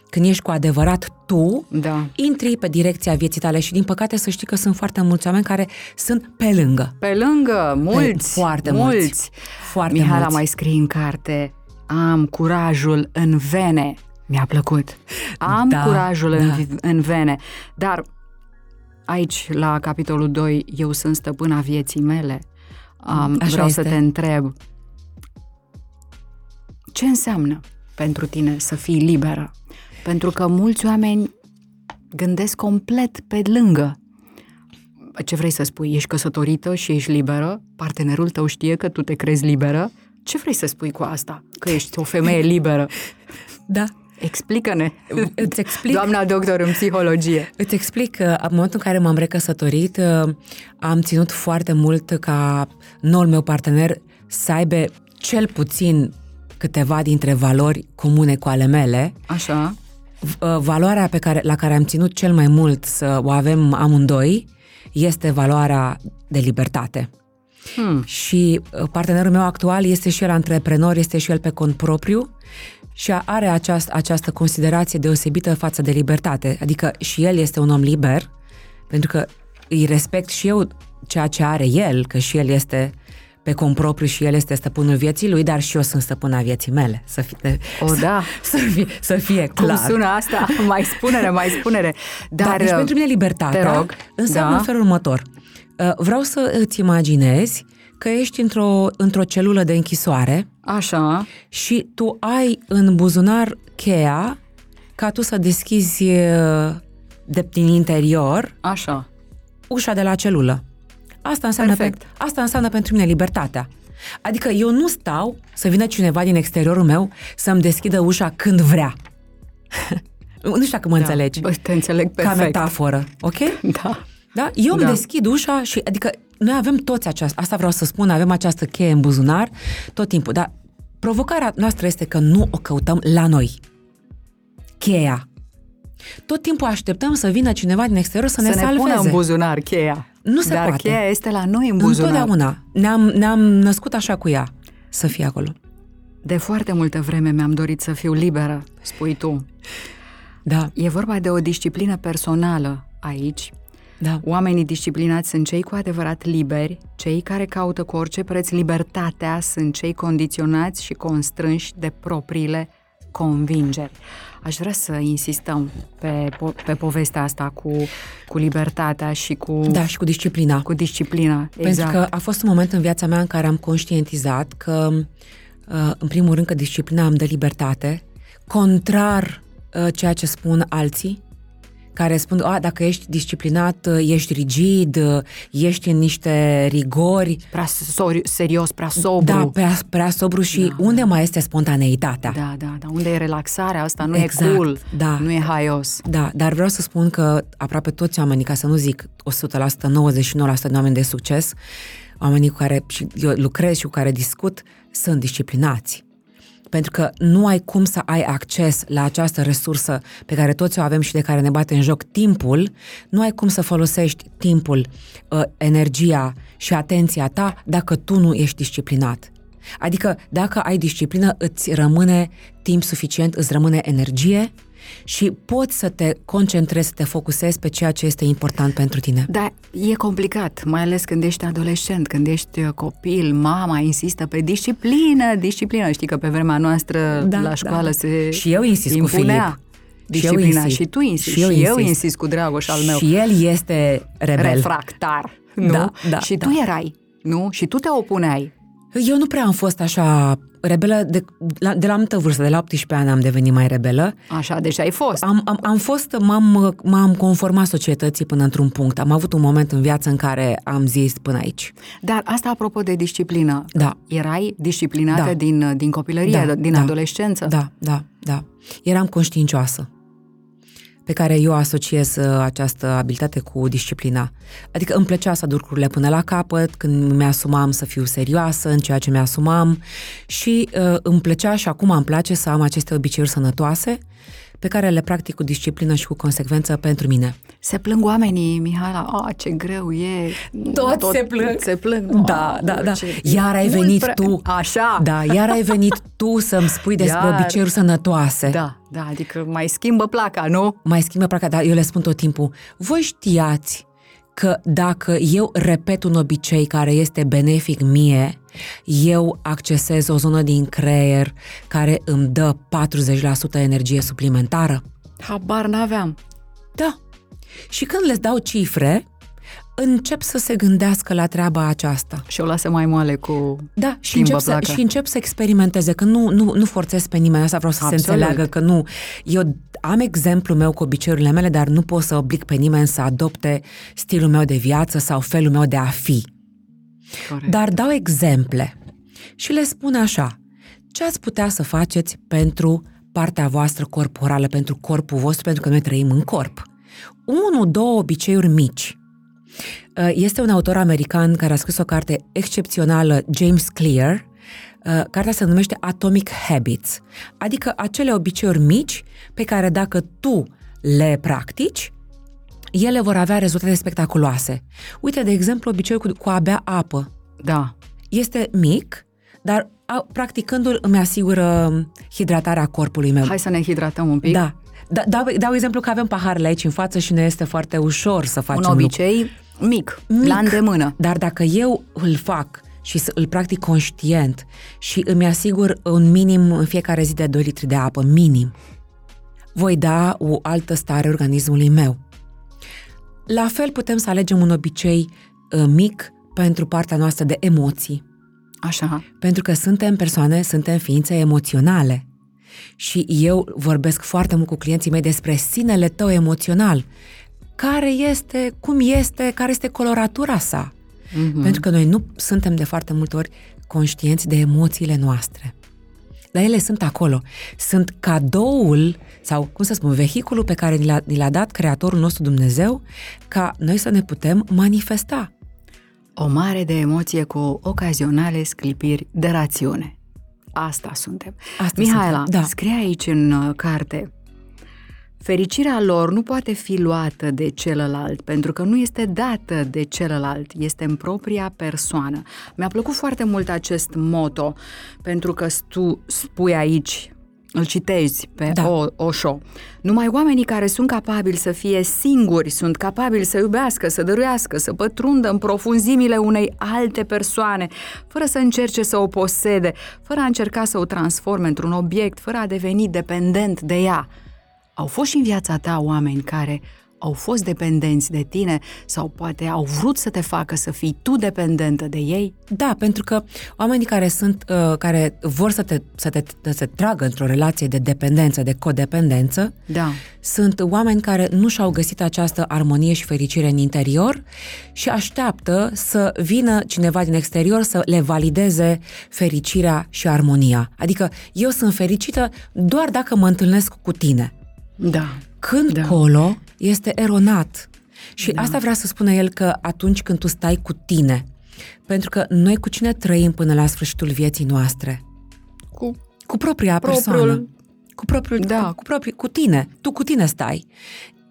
când ești cu adevărat tu, Da. intri pe direcția vieții tale și din păcate să știi că sunt foarte mulți oameni care sunt pe lângă. Pe lângă, mulți, foarte mulți. mulți. Foarte Mihaela mulți. mai scrie în carte, am curajul în vene. Mi-a plăcut. Am Da, curajul în, da. vi- în vene. Dar aici, la capitolul 2, eu sunt stăpâna vieții mele. Um, Așa vreau este. să te întreb, ce înseamnă pentru tine să fii liberă? Pentru că mulți oameni gândesc complet pe lângă. Ce vrei să spui? Ești căsătorită și ești liberă? Partenerul tău știe că tu te crezi liberă? Ce vrei să spui cu asta? Că ești o femeie liberă? Da. Explică-ne! Îți explic, Doamna doctor în psihologie. îți explic că în momentul în care m-am recăsătorit, uh, am ținut foarte mult ca noul meu partener să aibă cel puțin câteva dintre valori comune cu ale mele. Așa? V- uh, Valoarea pe care, la care am ținut cel mai mult să o avem amândoi este valoarea de libertate. Hmm. Și uh, partenerul meu actual este și el antreprenor, este și el pe cont propriu și are această, această considerație deosebită față de libertate. Adică și el este un om liber, pentru că îi respect și eu ceea ce are el, că și el este pe cont propriu și el este stăpânul vieții lui, dar și eu sunt stăpâna vieții mele. Să fie, O, da. să fie, să fie Cum clar. sună asta? Mai spune-ne, mai spune-ne. Dar, da, deci pentru mine libertatea te rog, înseamnă da. în felul următor. Uh, Vreau să îți imaginezi că ești într-o, într-o celulă de închisoare Așa, și tu ai în buzunar cheia ca tu să deschizi uh, de din interior așa. ușa de la celulă. Asta înseamnă, Perfect. Pe, asta înseamnă pentru mine libertatea. Adică eu nu stau să vină cineva din exteriorul meu să-mi deschidă ușa când vrea. nu știu dacă mă înțelegi. Bă, te înțeleg Ca perfect. metaforă, ok? Da. Da? Eu îmi Da. deschid ușa și, adică, noi avem toți aceasta, asta vreau să spun, avem această cheie în buzunar tot timpul, dar provocarea noastră este că nu o căutăm la noi. Cheia. Tot timpul așteptăm să vină cineva din exterior să, Să ne ne salveze. pună în buzunar cheia. Nu se Dar poate. cheia este la noi în buzunar. Întotdeauna. Ne-am, ne-am născut așa cu ea, să fie acolo. De foarte multă vreme mi-am dorit să fiu liberă, spui tu. Da, E vorba de o disciplină personală aici. da. Oamenii disciplinați sunt cei cu adevărat liberi, cei care caută cu orice preț libertatea sunt cei condiționați și constrânși de propriile convingeri. Aș vrea să insistăm pe, po- pe povestea asta cu, cu libertatea și cu, Da, și cu disciplina. cu disciplina. Pentru că a fost un moment în viața mea în care am conștientizat că, uh, în primul rând, că disciplina îmi dă libertate, contrar uh, ceea ce spun alții, care spun, a, dacă ești disciplinat, uh, ești rigid, uh, ești în niște rigori, Prea sori- serios, prea sobru. da, prea, prea sobru și Da, unde mai este spontaneitatea? da, da, da. Unde e relaxarea asta? Nu Exact, e cool, da. nu e haios. Da, dar vreau să spun că aproape toți oamenii, ca să nu zic 100%, 99% de oameni de succes, oamenii cu care și eu lucrez și cu care discut, sunt disciplinați. Pentru că nu ai cum să ai acces la această resursă pe care toți o avem și de care ne bate în joc timpul, nu ai cum să folosești timpul, uh, energia și atenția ta dacă tu nu ești disciplinat. Adică dacă ai disciplină, îți rămâne timp suficient, îți rămâne energie și poți să te concentrezi, să te focusezi pe ceea ce este important pentru tine. Da, e complicat, mai ales când ești adolescent, când ești uh, copil, mama insistă pe disciplină, disciplină. Știi că pe vremea noastră Da, la școală da. se Și eu insist cu impunea. Filip. disciplina. Și, eu insist. și tu insisti. Și eu, și insist. eu insist cu Dragoș al meu. Și el este rebel. Refractar. Nu? Da, da, și da. tu erai. Nu? Și tu te opuneai. Eu nu prea am fost așa rebelă de la, de la anumită vârstă, de la 18 ani am devenit mai rebelă. Așa, deci ai fost. Am, am, am fost, m-am, m-am conformat societății până într-un punct. Am avut un moment în viață în care am zis până aici. Dar asta apropo de disciplină. Da. Erai disciplinată Da. din, din copilărie, Da, din da. adolescență? Da, da, da. Eram conștiincioasă pe care eu asociez uh, această abilitate cu disciplina. Adică îmi plăcea să duc lucrurile până la capăt, când mi-asumam să fiu serioasă în ceea ce mi-asumam și uh, îmi plăcea și acum îmi place să am aceste obiceiuri sănătoase pe care le practic cu disciplină și cu consecvență pentru mine. Se plâng oamenii, Mihaela, a, ce greu e. Toți se plâng. Se plâng. Da, Aoleu, da, da. ce- Iar ai mult venit prea- tu. Așa. Da, iar ai venit tu să-mi spui despre Iar. obiceiuri sănătoase. Da, da, adică mai schimbă placa, nu? mai schimbă placa, dar eu le spun tot timpul, voi știați că dacă eu repet un obicei care este benefic mie, eu accesez o zonă din creier care îmi dă 40% energie suplimentară? Habar n-aveam. Da. Și când le dau cifre, încep să se gândească la treaba aceasta. Și o lasă mai moale cu... Da, și Schimbă încep, să, placa. și încep să experimenteze, că nu, nu, nu forțez pe nimeni, asta vreau să Absolut. se înțeleagă, că nu. Eu am exemplu meu cu obiceiurile mele, dar nu pot să oblig pe nimeni să adopte stilul meu de viață sau felul meu de a fi. Corect. Dar dau exemple și le spun așa, ce ați putea să faceți pentru partea voastră corporală, pentru corpul vostru, pentru că noi trăim în corp. Unu, două obiceiuri mici. Uh, Este un autor american care a scris o carte excepțională, James Clear. Uh, Cartea se numește Atomic Habits, adică acele obiceiuri mici pe care dacă tu le practici, ele vor avea rezultate spectaculoase. Uite, de exemplu, obiceiul cu, cu a bea apă. Da. Este mic, dar a, practicându-l îmi asigură hidratarea corpului meu. Hai să ne hidratăm un pic. Da. Da, dau, dau exemplu că avem paharele aici în față și ne este foarte ușor să Un facem lucru. obicei mic, Mic. la îndemână. Dar dacă eu îl fac și să- îl practic conștient și îmi asigur un minim în fiecare zi de 2 litri de apă, minim, voi da o altă stare organismului meu. La fel putem să alegem un obicei uh, mic pentru partea noastră de emoții. Așa. Pentru că suntem persoane, suntem ființe emoționale. Și eu vorbesc foarte mult cu clienții mei despre sinele tău emoțional. Care este, cum este, care este coloratura sa. Mm-hmm. Pentru că noi nu suntem de foarte multe ori conștienți de emoțiile noastre. Dar ele sunt acolo. Sunt cadoul, sau cum să spun, vehiculul pe care ni l-a, ni l-a dat Creatorul nostru Dumnezeu ca noi să ne putem manifesta. O mare de emoție cu ocazionale sclipiri de rațiune. Asta suntem. Asta Mihaela, suntem, da. scrie aici în uh, carte Fericirea lor nu poate fi luată de celălalt, pentru că nu este dată de celălalt, este în propria persoană. Mi-a plăcut foarte mult acest moto, pentru că tu spui aici, îl citezi pe Da. o, Osho. Numai oamenii care sunt capabili să fie singuri, sunt capabili să iubească, să dăruiască, să pătrundă în profunzimile unei alte persoane, fără să încerce să o posede, fără a încerca să o transforme într-un obiect, fără a deveni dependent de ea. Au fost și în viața ta oameni care au fost dependenți de tine sau poate au vrut să te facă să fii tu dependentă de ei? Da, pentru că oamenii care sunt, uh, care vor să te, să te, să te tragă într-o relație de dependență, de codependență, Da. sunt oameni care nu și-au găsit această armonie și fericire în interior și așteaptă să vină cineva din exterior să le valideze fericirea și armonia. Adică eu sunt fericită doar dacă mă întâlnesc cu tine. Da. Când Da. da. colo este eronat. Și da. asta vrea să spună el că atunci când tu stai cu tine, pentru că noi cu cine trăim până la sfârșitul vieții noastre? Cu Cu propria Propriul- persoană. Cu propriul, Da. cu, cu, proprii, cu tine. Tu cu tine stai.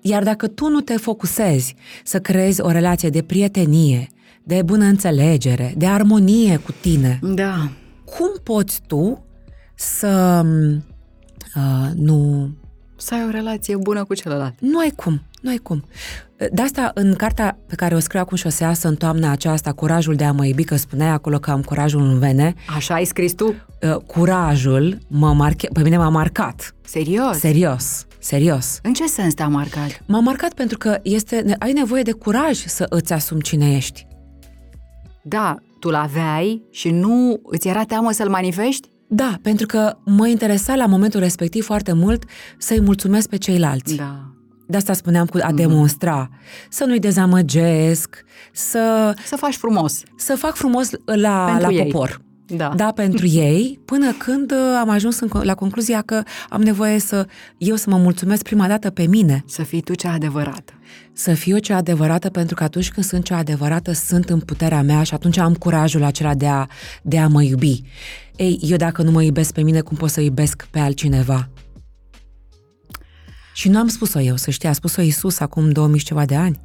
Iar dacă tu nu te focusezi să creezi o relație de prietenie, de bună înțelegere, de armonie cu tine, Da. cum poți tu să uh, nu Să ai o relație bună cu celălalt. Nu ai cum, nu ai cum. De asta, în cartea pe care o scriu acum și o să iasă în toamna aceasta, Curajul de a mă iubi, că spuneai acolo că am curajul în vene, Așa ai scris tu? uh, curajul mă marche, pe mine m-a marcat. Serios? Serios, Serios. În ce sens te-a marcat? M-a marcat pentru că este, ai nevoie de curaj să îți asumi cine ești. Da, tu l-aveai și nu îți era teamă să-l manifesti? Da, pentru că mă interesa la momentul respectiv foarte mult să-i mulțumesc pe ceilalți. Da. De asta spuneam cu a demonstra. Să nu-i dezamăgesc, să... Să faci frumos. Să fac frumos la, Pentru la ei. popor. Da. Da, pentru ei, până când uh, am ajuns în, la concluzia că am nevoie să eu să mă mulțumesc prima dată pe mine. Să fii tu cea adevărată. Să fiu cea adevărată, pentru că atunci când sunt cea adevărată, sunt în puterea mea și atunci am curajul acela de a, de a mă iubi. Ei, eu dacă nu mă iubesc pe mine, cum pot să iubesc pe altcineva? Și nu am spus-o eu, să știi, a spus-o Iisus acum 2000 și ceva de ani.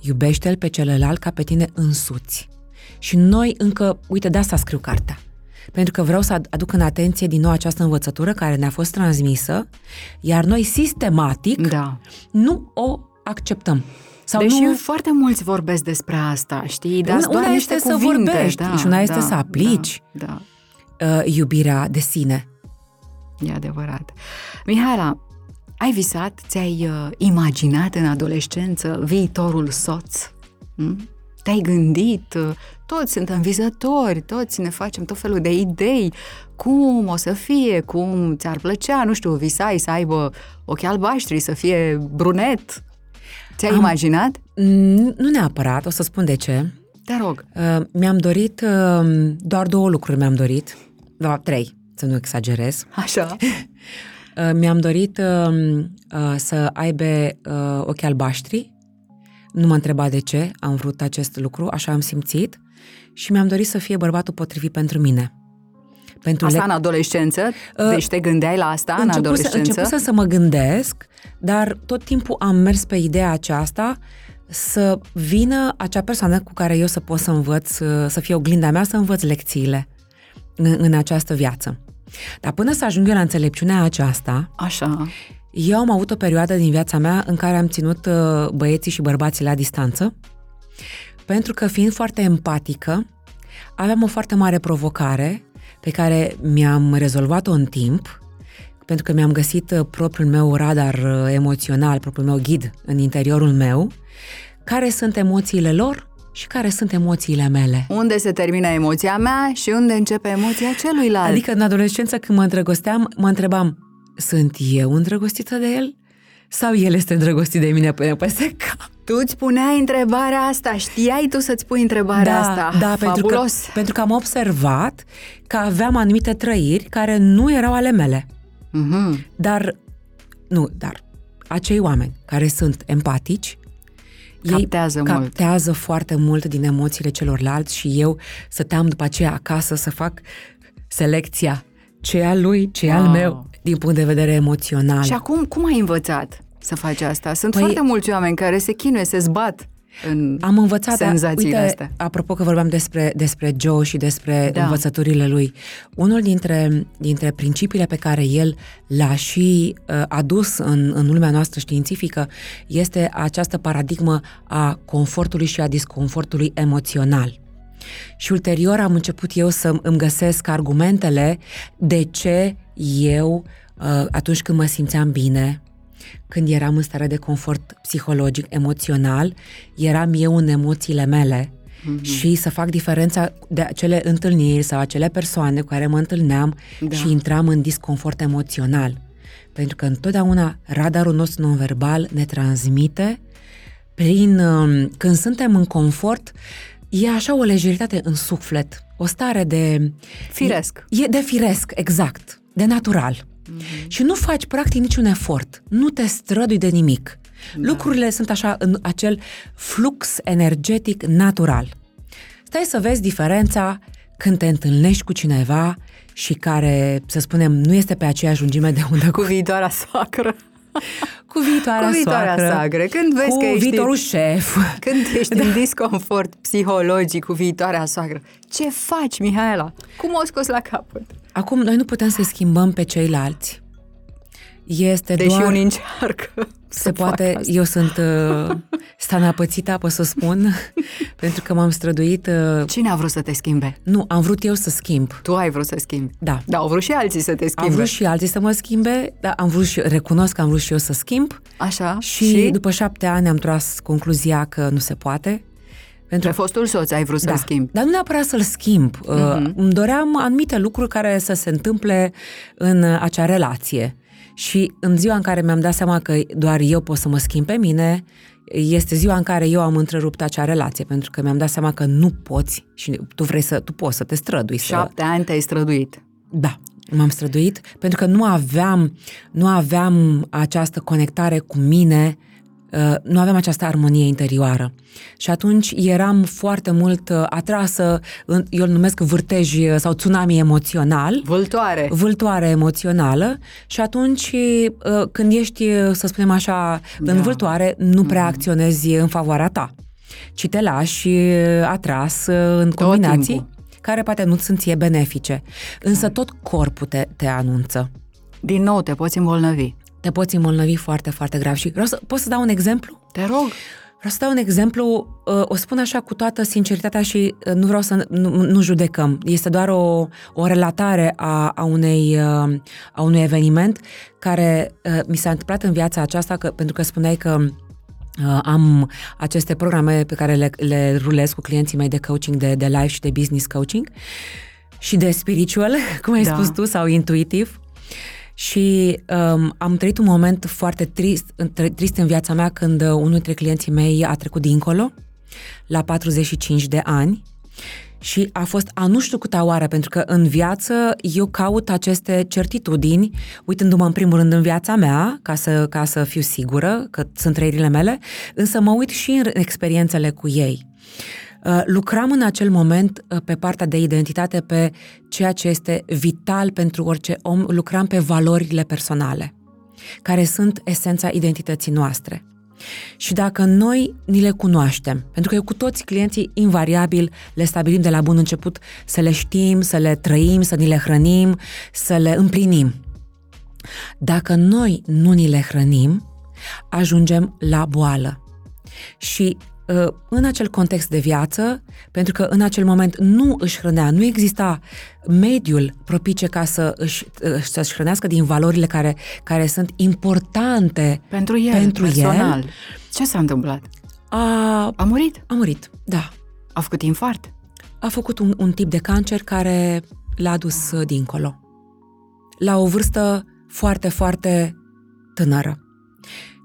Iubește-l pe celălalt ca pe tine însuți. Și noi încă, uite, de asta scriu cartea. Pentru că vreau să aduc în atenție din nou această învățătură care ne-a fost transmisă, iar noi sistematic Da. nu o acceptăm. Sau Deși nu, foarte mulți vorbesc despre asta, știi? Dar Una- doar una niște este să cuvinte, vorbești da, și una este da, să aplici. Da, da, uh, iubirea de sine. e adevărat. Mihaela, ai visat, ți-ai uh, imaginat în adolescență viitorul soț? Hm? Te-ai gândit? uh, Toți suntem vizători, toți ne facem tot felul de idei. Cum o să fie, cum ți-ar plăcea, nu știu, visai să aibă ochi albaștri, să fie brunet. Ți-ai Am- imaginat? Mm, Nu neapărat, o să spun de ce. Te rog. Uh, mi-am dorit, uh, doar două lucruri mi-am dorit, de fapt trei, să nu exagerez. Așa. Uh, mi-am dorit uh, uh, să aibă uh, ochi albaștri, nu mă întreba de ce, am vrut acest lucru, așa am simțit și mi-am dorit să fie bărbatul potrivit pentru mine. Pentru Asta le- în adolescență? Deci te gândeai la asta în Începuse- adolescență? Începusem să mă gândesc, dar tot timpul am mers pe ideea aceasta să vină acea persoană cu care eu să pot să învăț, să fie oglinda mea, să învăț lecțiile în, în această viață. Dar până să ajung eu la înțelepciunea aceasta, Așa. eu am avut o perioadă din viața mea în care am ținut uh, băieții și bărbații la distanță, pentru că fiind foarte empatică, aveam o foarte mare provocare pe care mi-am rezolvat-o în timp, pentru că mi-am găsit uh, propriul meu radar uh, emoțional, propriul meu ghid în interiorul meu, care sunt emoțiile lor și care sunt emoțiile mele. Unde se termină emoția mea și unde începe emoția celuilalt? Adică în adolescență când mă îndrăgosteam, mă întrebam, sunt eu îndrăgostită de el? Sau el este îndrăgostit de mine până peste cap? Tu îți puneai întrebarea asta, știai tu să-ți pui întrebarea asta. da, pentru că, Fabulos. pentru că am observat că aveam anumite trăiri care nu erau ale mele. Mhm. Dar, nu, dar acei oameni care sunt empatici, Captează ei mult. captează foarte mult din emoțiile celorlalți și eu stăteam după aceea acasă să fac selecția ce e al lui, ce e al Wow. meu, din punct de vedere emoțional. Și acum, cum ai învățat să faci asta? Sunt Păi- foarte mulți oameni care se chinuie, se zbat în Am învățat, dar, senzațiile uite, astea. apropo că vorbeam despre, despre Joe și despre Da. da. învățăturile lui, unul dintre, dintre principiile pe care el l-a și uh, adus în, în lumea noastră științifică este această paradigmă a confortului și a disconfortului emoțional. Și ulterior am început eu să îmi găsesc argumentele de ce eu, uh, atunci când mă simțeam bine, când eram în stare de confort psihologic, emoțional, eram eu în emoțiile mele mm-hmm. și să fac diferența de acele întâlniri sau acele persoane cu care mă întâlneam Da. da. și intram în disconfort emoțional. Pentru că întotdeauna radarul nostru non-verbal ne transmite prin, um, când suntem în confort, e așa o lejeritate în suflet, o stare de... Firesc. E, e de firesc, exact, de natural. Mm-hmm. Și nu faci practic niciun efort, nu te strădui de nimic. Da. Lucrurile sunt așa în acel flux energetic natural. Stai să vezi diferența când te întâlnești cu cineva și care, să spunem, nu este pe aceeași lungime de undă Cu viitoarea soacră. cu viitoarea, Cu viitoarea soacră, soacră. Când vezi cu că ești- viitorul șef. Când ești da. în disconfort psihologic cu viitoarea soacră, ce faci, Mihaela? Cum o scoți la capăt? Acum, noi nu putem să schimbăm pe ceilalți. este Deși doar... unii încearcă Se poate, asta. eu sunt uh, stanapățită, pot să spun, pentru că m-am străduit... Uh, Cine a vrut să te schimbe? nu, am vrut eu să schimb. Tu ai vrut să schimbi. Da. Da, au vrut și alții să te Am schimbe. vrut și alții să mă schimbe, dar am vrut și, recunosc că am vrut și eu să schimb Așa. și, și după șapte ani am tras concluzia că nu se poate. Pentru Pe fostul soț ai vrut da, să-l schimbi. dar nu neapărat să-l schimb. Uh, Mhm. Îmi doream anumite lucruri care să se întâmple în uh, acea relație. Și în ziua în care mi-am dat seama că doar eu pot să mă schimb pe mine, este ziua în care eu am întrerupt acea relație, pentru că mi-am dat seama că nu poți și tu vrei să, tu poți să te strădui. Să, Șapte ani te-ai străduit. da, m-am străduit pentru că nu aveam, nu aveam această conectare cu mine, uh, nu aveam această armonie interioară. Și atunci eram foarte mult uh, atrasă, în- eu îl numesc vârtej uh, sau tsunami emoțional, Vâltoare. vâltoare emoțională și atunci uh, când ești, uh, să spunem așa, în Da. vâltoare, nu prea acționezi în favoarea ta, ci te lași uh, atras uh, în Tot combinații timpul. care poate nu sunt ție benefice. Însă tot corpul te, te anunță. Din nou te poți îmbolnăvi. Te poți îmbolnăvi foarte, foarte grav. Și vreau să, pot să dau un exemplu? Te rog. Vreau să dau un exemplu, uh, o spun așa cu toată sinceritatea și uh, nu vreau să nu, nu judecăm. Este doar o, o relatare a, a, unei, uh, a unui eveniment care uh, mi s-a întâmplat în viața aceasta, că, pentru că spuneai că uh, am aceste programe pe care le, le rulez cu clienții mei de coaching, de, de life și de business coaching și de spiritual, cum ai Da. spus tu, sau intuitiv. Și um, am trăit un moment foarte trist, între- trist în viața mea când uh, unul dintre clienții mei a trecut dincolo, la 45 de ani, și a fost a nu știu câta oară, pentru că în viață eu caut aceste certitudini, uitându-mă în primul rând în viața mea, ca să, ca să fiu sigură că sunt trăirile mele, însă mă uit și în experiențele cu ei. Uh, Lucram în acel moment uh, pe partea de identitate, pe ceea ce este vital pentru orice om, lucram pe valorile personale, care sunt esența identității noastre. Și dacă noi ni le cunoaștem, pentru că eu cu toți clienții invariabil le stabilim de la bun început să le știm, să le trăim, să ni le hrănim, să le împlinim. Dacă noi nu ni le hrănim, ajungem la boală. Și uh, în acel context de viață, pentru că în acel moment nu își hrănea, nu exista mediul propice ca să își, uh, să-și hrănească din valorile care, care sunt importante Pentru el, pentru personal. el, Ce s-a întâmplat? a, A murit? a murit, da. A făcut infart? A făcut un, un tip de cancer care l-a dus uh, dincolo. La o vârstă foarte, foarte tânără.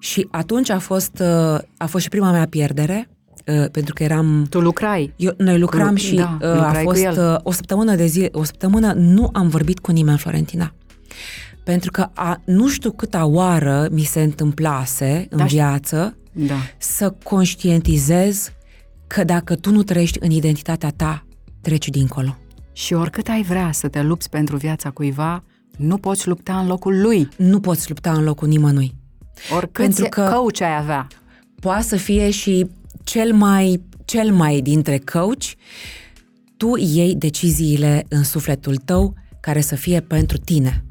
Și atunci a fost, uh, a fost și prima mea pierdere, uh, pentru că eram Tu lucrai? Eu, noi lucram Lu- și da, uh, a lucrai cu fost el. uh, o săptămână de zile, o săptămână nu am vorbit cu nimeni în Florentina. Pentru că a, nu știu câta oară mi se întâmplase în Da, și- viață Da. să conștientizez că dacă tu nu trăiești în identitatea ta, treci dincolo. Și oricât ai vrea să te lupți pentru viața cuiva, nu poți lupta în locul lui. Nu poți lupta în locul nimănui. Oricât Pentru pentru că- că... coach ai avea. Poate să fie și cel mai, cel mai dintre coach, tu iei deciziile în sufletul tău care să fie pentru tine.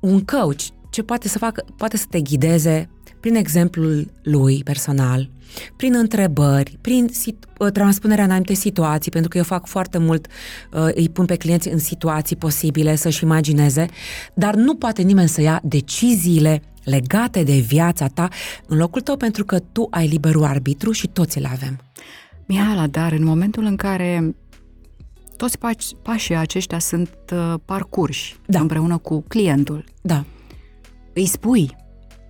Un coach ce poate să facă, poate să te ghideze prin exemplul lui personal, prin întrebări, prin sit- uh, transpunerea în anumite situații, pentru că eu fac foarte mult, uh, îi pun pe clienți în situații posibile să-și imagineze, dar nu poate nimeni să ia deciziile legate de viața ta în locul tău, pentru că tu ai liberul arbitru și toți îl avem. Mihala, dar în momentul în care toți pași, pașii aceștia sunt uh, parcurși Da. împreună cu clientul, Da, îi spui,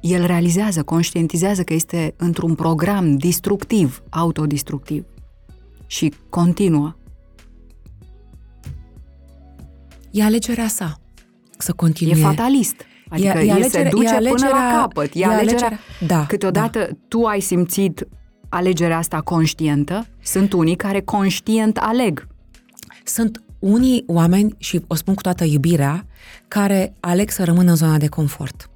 el realizează, conștientizează că este într-un program destructiv, autodestructiv și continuă. e alegerea sa să continue. E fatalist. Adică E- e el alegere- se e duce până la alegerea- capăt. E, e alegerea... alegerea- da, Câteodată tu ai simțit alegerea asta conștientă. Sunt unii care conștient aleg. Sunt unii oameni, și o spun cu toată iubirea, care aleg să rămână în zona de confort.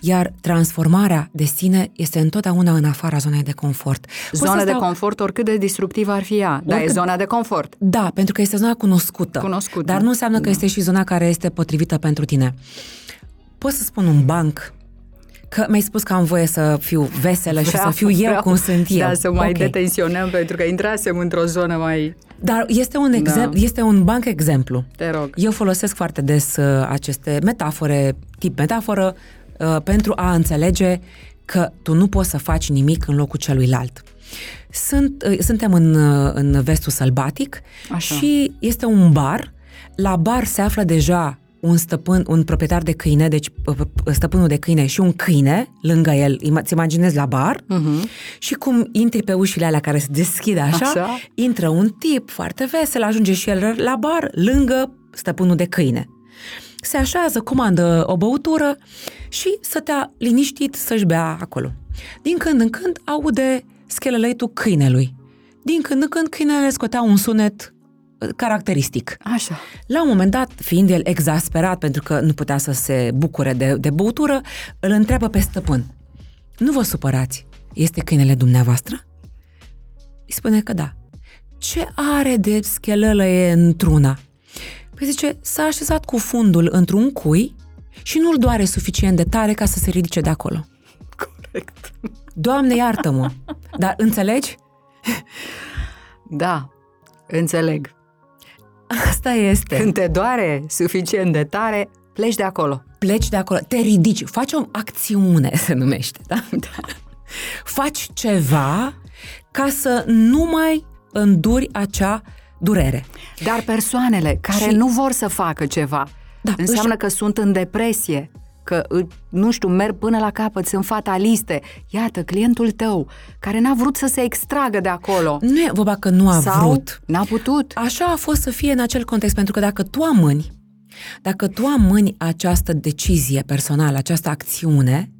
Iar transformarea de sine este întotdeauna în afara zonei de confort. Pot să Zona de stau- confort, oricât de destructivă ar fi ea, dar e Oricât- zona de confort. Da, pentru că este zona cunoscută. Cunoscută. Dar nu înseamnă că Da. este și zona care este potrivită pentru tine. pot să spun un banc, că mi-ai spus că am voie să fiu veselă vreau, și să fiu eu vreau, cum sunt eu. Da, să mai okay. detenționăm pentru că intrasem într-o zonă mai... Dar este un, exem- da. este un banc exemplu. Te rog. Eu folosesc foarte des uh, aceste metafore, tip metaforă, uh, pentru a înțelege că tu nu poți să faci nimic în locul celuilalt. Sunt, uh, suntem în, uh, în vestul sălbatic Așa. și este un bar. La bar se află deja un stăpân, un proprietar de câine, deci uh, stăpânul de câine și un câine lângă el, îți imaginezi la bar uh-huh. și cum intri pe ușile alea care se deschid așa, așa, intră un tip foarte vesel, ajunge și el la bar lângă stăpânul de câine. Se așează, comandă o băutură și stătea liniștit să-și bea acolo. Din când în când aude schelelăitul câinelui. Din când în când câinele scotea un sunet uh, caracteristic. Așa. La un moment dat, fiind el exasperat pentru că nu putea să se bucure de, de băutură, îl întreabă pe stăpân. Nu vă supărați, este câinele dumneavoastră? Îi spune că da. Ce are de schelălăie într-una? Păi zice, s-a așezat cu fundul într-un cui și nu-l doare suficient de tare ca să se ridice de acolo. Corect. Doamne, iartă-mă! Dar înțelegi? Da, înțeleg. Asta este. Când te doare suficient de tare, pleci de acolo. Pleci de acolo, te ridici, faci o acțiune, se numește, da? da. Faci ceva ca să nu mai înduri acea durere. Dar persoanele care și... nu vor să facă ceva, da, înseamnă își... că sunt în depresie, că, nu știu, merg până la capăt, sunt fataliste. Iată, clientul tău, care n-a vrut să se extragă de acolo. Nu e vorba că nu a Sau vrut. n-a putut. Așa a fost să fie în acel context, pentru că dacă tu amâni, dacă tu amâni această decizie personală, această acțiune,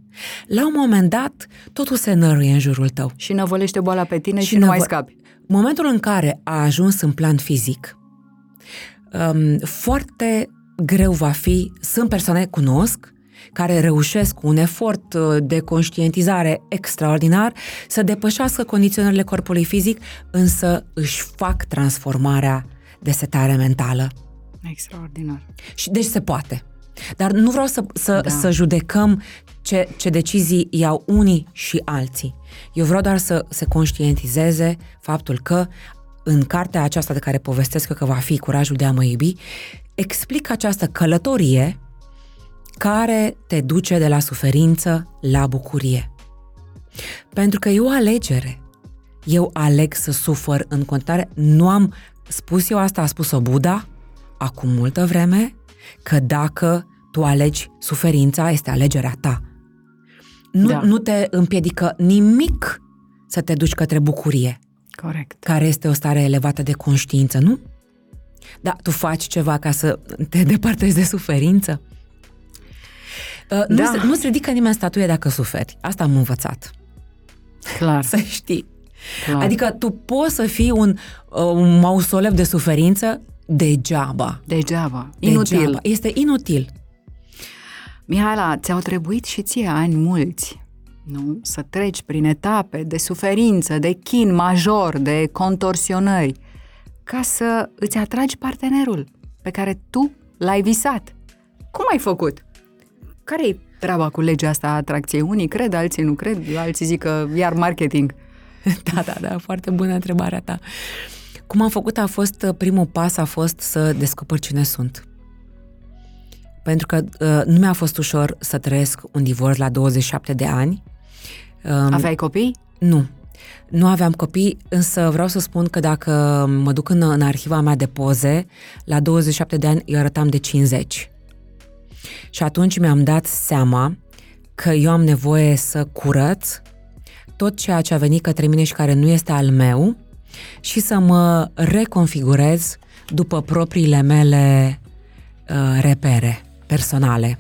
la un moment dat, totul se năruie în jurul tău. Și năvălește boala pe tine și, și nu mai scapi. Momentul în care a ajuns în plan fizic, um, foarte greu va fi, sunt persoane, cunosc, care reușesc cu un efort uh, de conștientizare extraordinar să depășească condiționările corpului fizic, însă își fac transformarea de setare mentală. Extraordinar. Și deci se poate. Dar nu vreau să, să, da. să judecăm ce, ce decizii iau unii și alții. Eu vreau doar să se conștientizeze faptul că în cartea aceasta de care povestesc că va fi Curajul de a mă iubi, explic această călătorie care te duce de la suferință la bucurie. Pentru că e o alegere. Eu aleg să sufăr în contare. Nu am spus eu asta, a spus-o Buddha acum multă vreme, că dacă tu alegi suferința, este alegerea ta. Nu, da. nu te împiedică nimic să te duci către bucurie. Corect. Care este o stare elevată de conștiință, nu? Da, tu faci ceva ca să te depărtezi de suferință? Uh, da. nu, nu-ți ridică nimeni statuie dacă suferi. Asta am învățat. Clar. Să știi. Clar. Adică tu poți să fii un, uh, un mausoleu de suferință degeaba. Degeaba. Inutil. Degeaba. Este inutil. Mihaela, ți-au trebuit și ție ani mulți, nu? Să treci prin etape de suferință, de chin major, de contorsionări, ca să îți atragi partenerul pe care tu l-ai visat. Cum ai făcut? care e treaba cu legea asta a atracției? Unii cred, alții nu cred, alții zic că iar marketing. Da, da, da, foarte bună întrebarea ta. Cum am făcut a fost, primul pas a fost să descoper cine sunt. Pentru că uh, nu mi-a fost ușor să trăiesc un divorț la 27 de ani. Um, Aveai copii? Nu. Nu aveam copii, însă vreau să spun că dacă mă duc în, în arhiva mea de poze, la 27 de ani eu arătam de 50. Și atunci mi-am dat seama că eu am nevoie să curăț tot ceea ce a venit către mine și care nu este al meu și să mă reconfigurez după propriile mele uh, repere personale.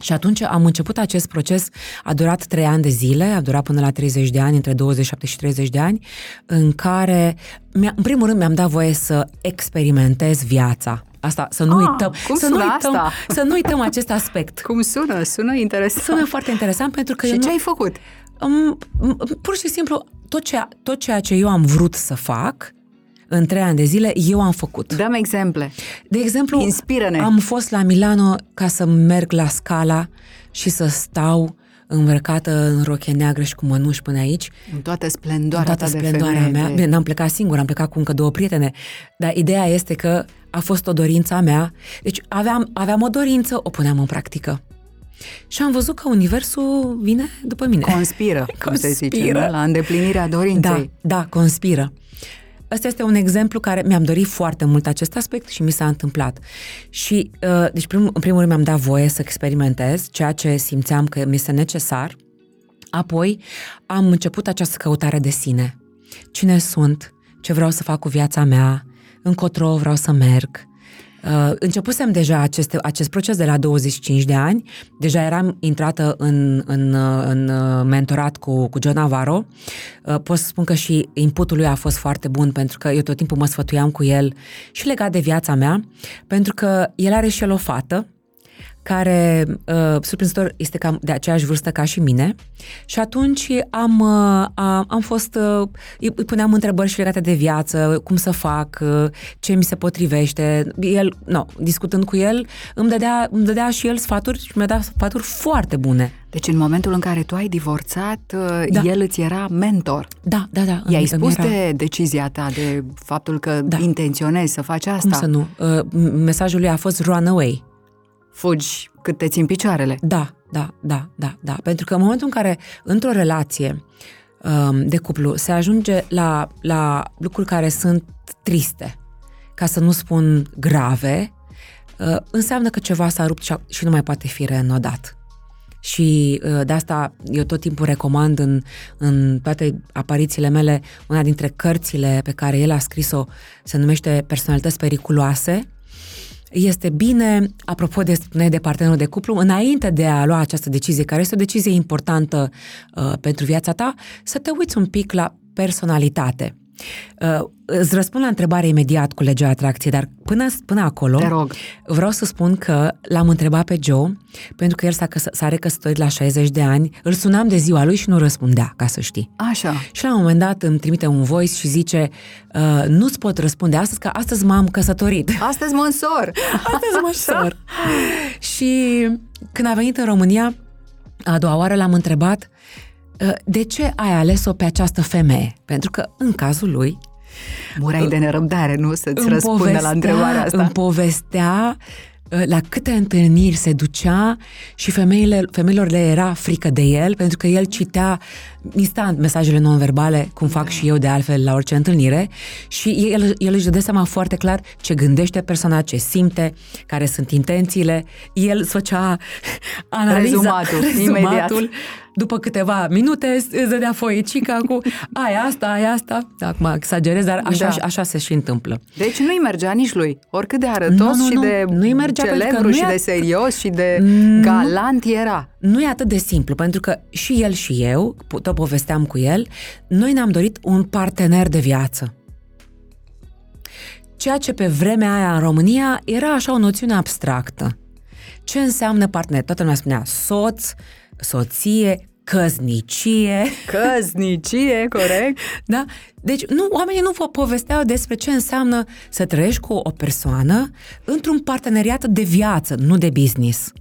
Și atunci am început acest proces, a durat trei ani de zile, a durat până la 30 de ani, între 27 și 30 de ani, în care, în primul rând, mi-am dat voie să experimentez viața. Asta, să nu ah, uităm. Cum să sună nu uităm, asta? Să nu uităm acest aspect. Cum sună? Sună interesant. Sună foarte interesant pentru că... Și eu ce nu, ai făcut? Um, pur și simplu, tot ceea, tot ceea ce eu am vrut să fac, în trei ani de zile, eu am făcut. Dăm exemple. De exemplu, Inspiră-ne. am fost la Milano ca să merg la scala și să stau îmbrăcată în roche neagră și cu mănuși până aici. În toată splendoarea în toată ta splendoarea de femeie. mea. Bine, n-am plecat singur, am plecat cu încă două prietene, dar ideea este că a fost o dorință a mea. Deci aveam, aveam o dorință, o puneam în practică. Și am văzut că universul vine după mine. Conspiră, cum se zice, Conspiră. nu? la îndeplinirea Da, dorinței. da, conspiră. Ăsta este un exemplu care mi-am dorit foarte mult acest aspect și mi s-a întâmplat. Și, uh, deci, prim, în primul rând mi-am dat voie să experimentez ceea ce simțeam că mi este necesar. Apoi am început această căutare de sine. Cine sunt? Ce vreau să fac cu viața mea? Încotro vreau să merg? Uh, începusem deja aceste, acest proces de la 25 de ani, deja eram intrată în, în, uh, în uh, mentorat cu, cu John Navarro. Uh, pot să spun că și inputul lui a fost foarte bun, pentru că eu tot timpul mă sfătuiam cu el și legat de viața mea, pentru că el are și el o fată, care, uh, surprinzător, este cam de aceeași vârstă ca și mine și atunci am, uh, a, am fost, uh, îi îi puneam întrebări și legate de viață, cum să fac, uh, ce mi se potrivește. El, no, discutând cu el, îmi dădea, îmi dădea și el sfaturi și mi-a dat sfaturi foarte bune. Deci în momentul în care tu ai divorțat, Da. da. el îți era mentor. Da, da, da. I-ai îmi- spus îmi era- de decizia ta, de faptul că Da. intenționezi să faci asta. Cum să nu? Uh, mesajul lui a fost run away. Fugi cât te țin picioarele. Da, da, da, da, da. Pentru că în momentul în care într-o relație um, de cuplu se ajunge la, la lucruri care sunt triste, ca să nu spun grave, uh, înseamnă că ceva s-a rupt și, și nu mai poate fi reînnodat. Și uh, de asta eu tot timpul recomand în, în toate aparițiile mele una dintre cărțile pe care el a scris-o se numește Personalități periculoase este bine, apropo de spuneai de partenerul de cuplu, înainte de a lua această decizie, care este o decizie importantă uh, pentru viața ta, să te uiți un pic la personalitate. Uh, îți răspund la întrebare imediat cu legea atracției, dar până, până acolo Te rog. vreau să spun că l-am întrebat pe Joe, pentru că el s-a, căs- s-a recăsătorit la 60 de ani, îl sunam de ziua lui și nu răspundea, ca să știi. Așa. Și la un moment dat îmi trimite un voice și zice uh, nu-ți pot răspunde astăzi, că astăzi m-am căsătorit. Astăzi mă însor. Astăzi mă sor. și când a venit în România, a doua oară l-am întrebat "Uh, de ce ai ales-o pe această femeie? Pentru că în cazul lui Murai de nerăbdare, nu să-ți îmi răspundă la întrebarea asta. Îmi povestea uh, la câte întâlniri se ducea și femeile, femeilor le era frică de el, pentru că el citea instant mesajele non-verbale, cum fac și eu de altfel la orice întâlnire, și el, el își dădea seama foarte clar ce gândește persoana, ce simte, care sunt intențiile. El îți făcea analiza, Rezumatul, imediat. rezumatul după câteva minute îți dădea foicica cu ai asta, ai asta. Acum exagerez, dar așa, Da. așa se și întâmplă. Deci nu-i mergea nici lui, oricât de arătos Nu, nu, și nu. de Nu-i mergea pentru că celebru nu și e de at- serios și de Nu. galant era. Nu e atât de simplu, pentru că și el și eu, tot povesteam cu el, noi ne-am dorit un partener de viață. Ceea ce pe vremea aia în România era așa o noțiune abstractă. Ce înseamnă partener? Toată lumea spunea soț, soție, căznicie, Căznicie, corect? da? Deci nu, oamenii nu vă povesteau despre ce înseamnă să trăiești cu o persoană într-un parteneriat de viață, nu de business.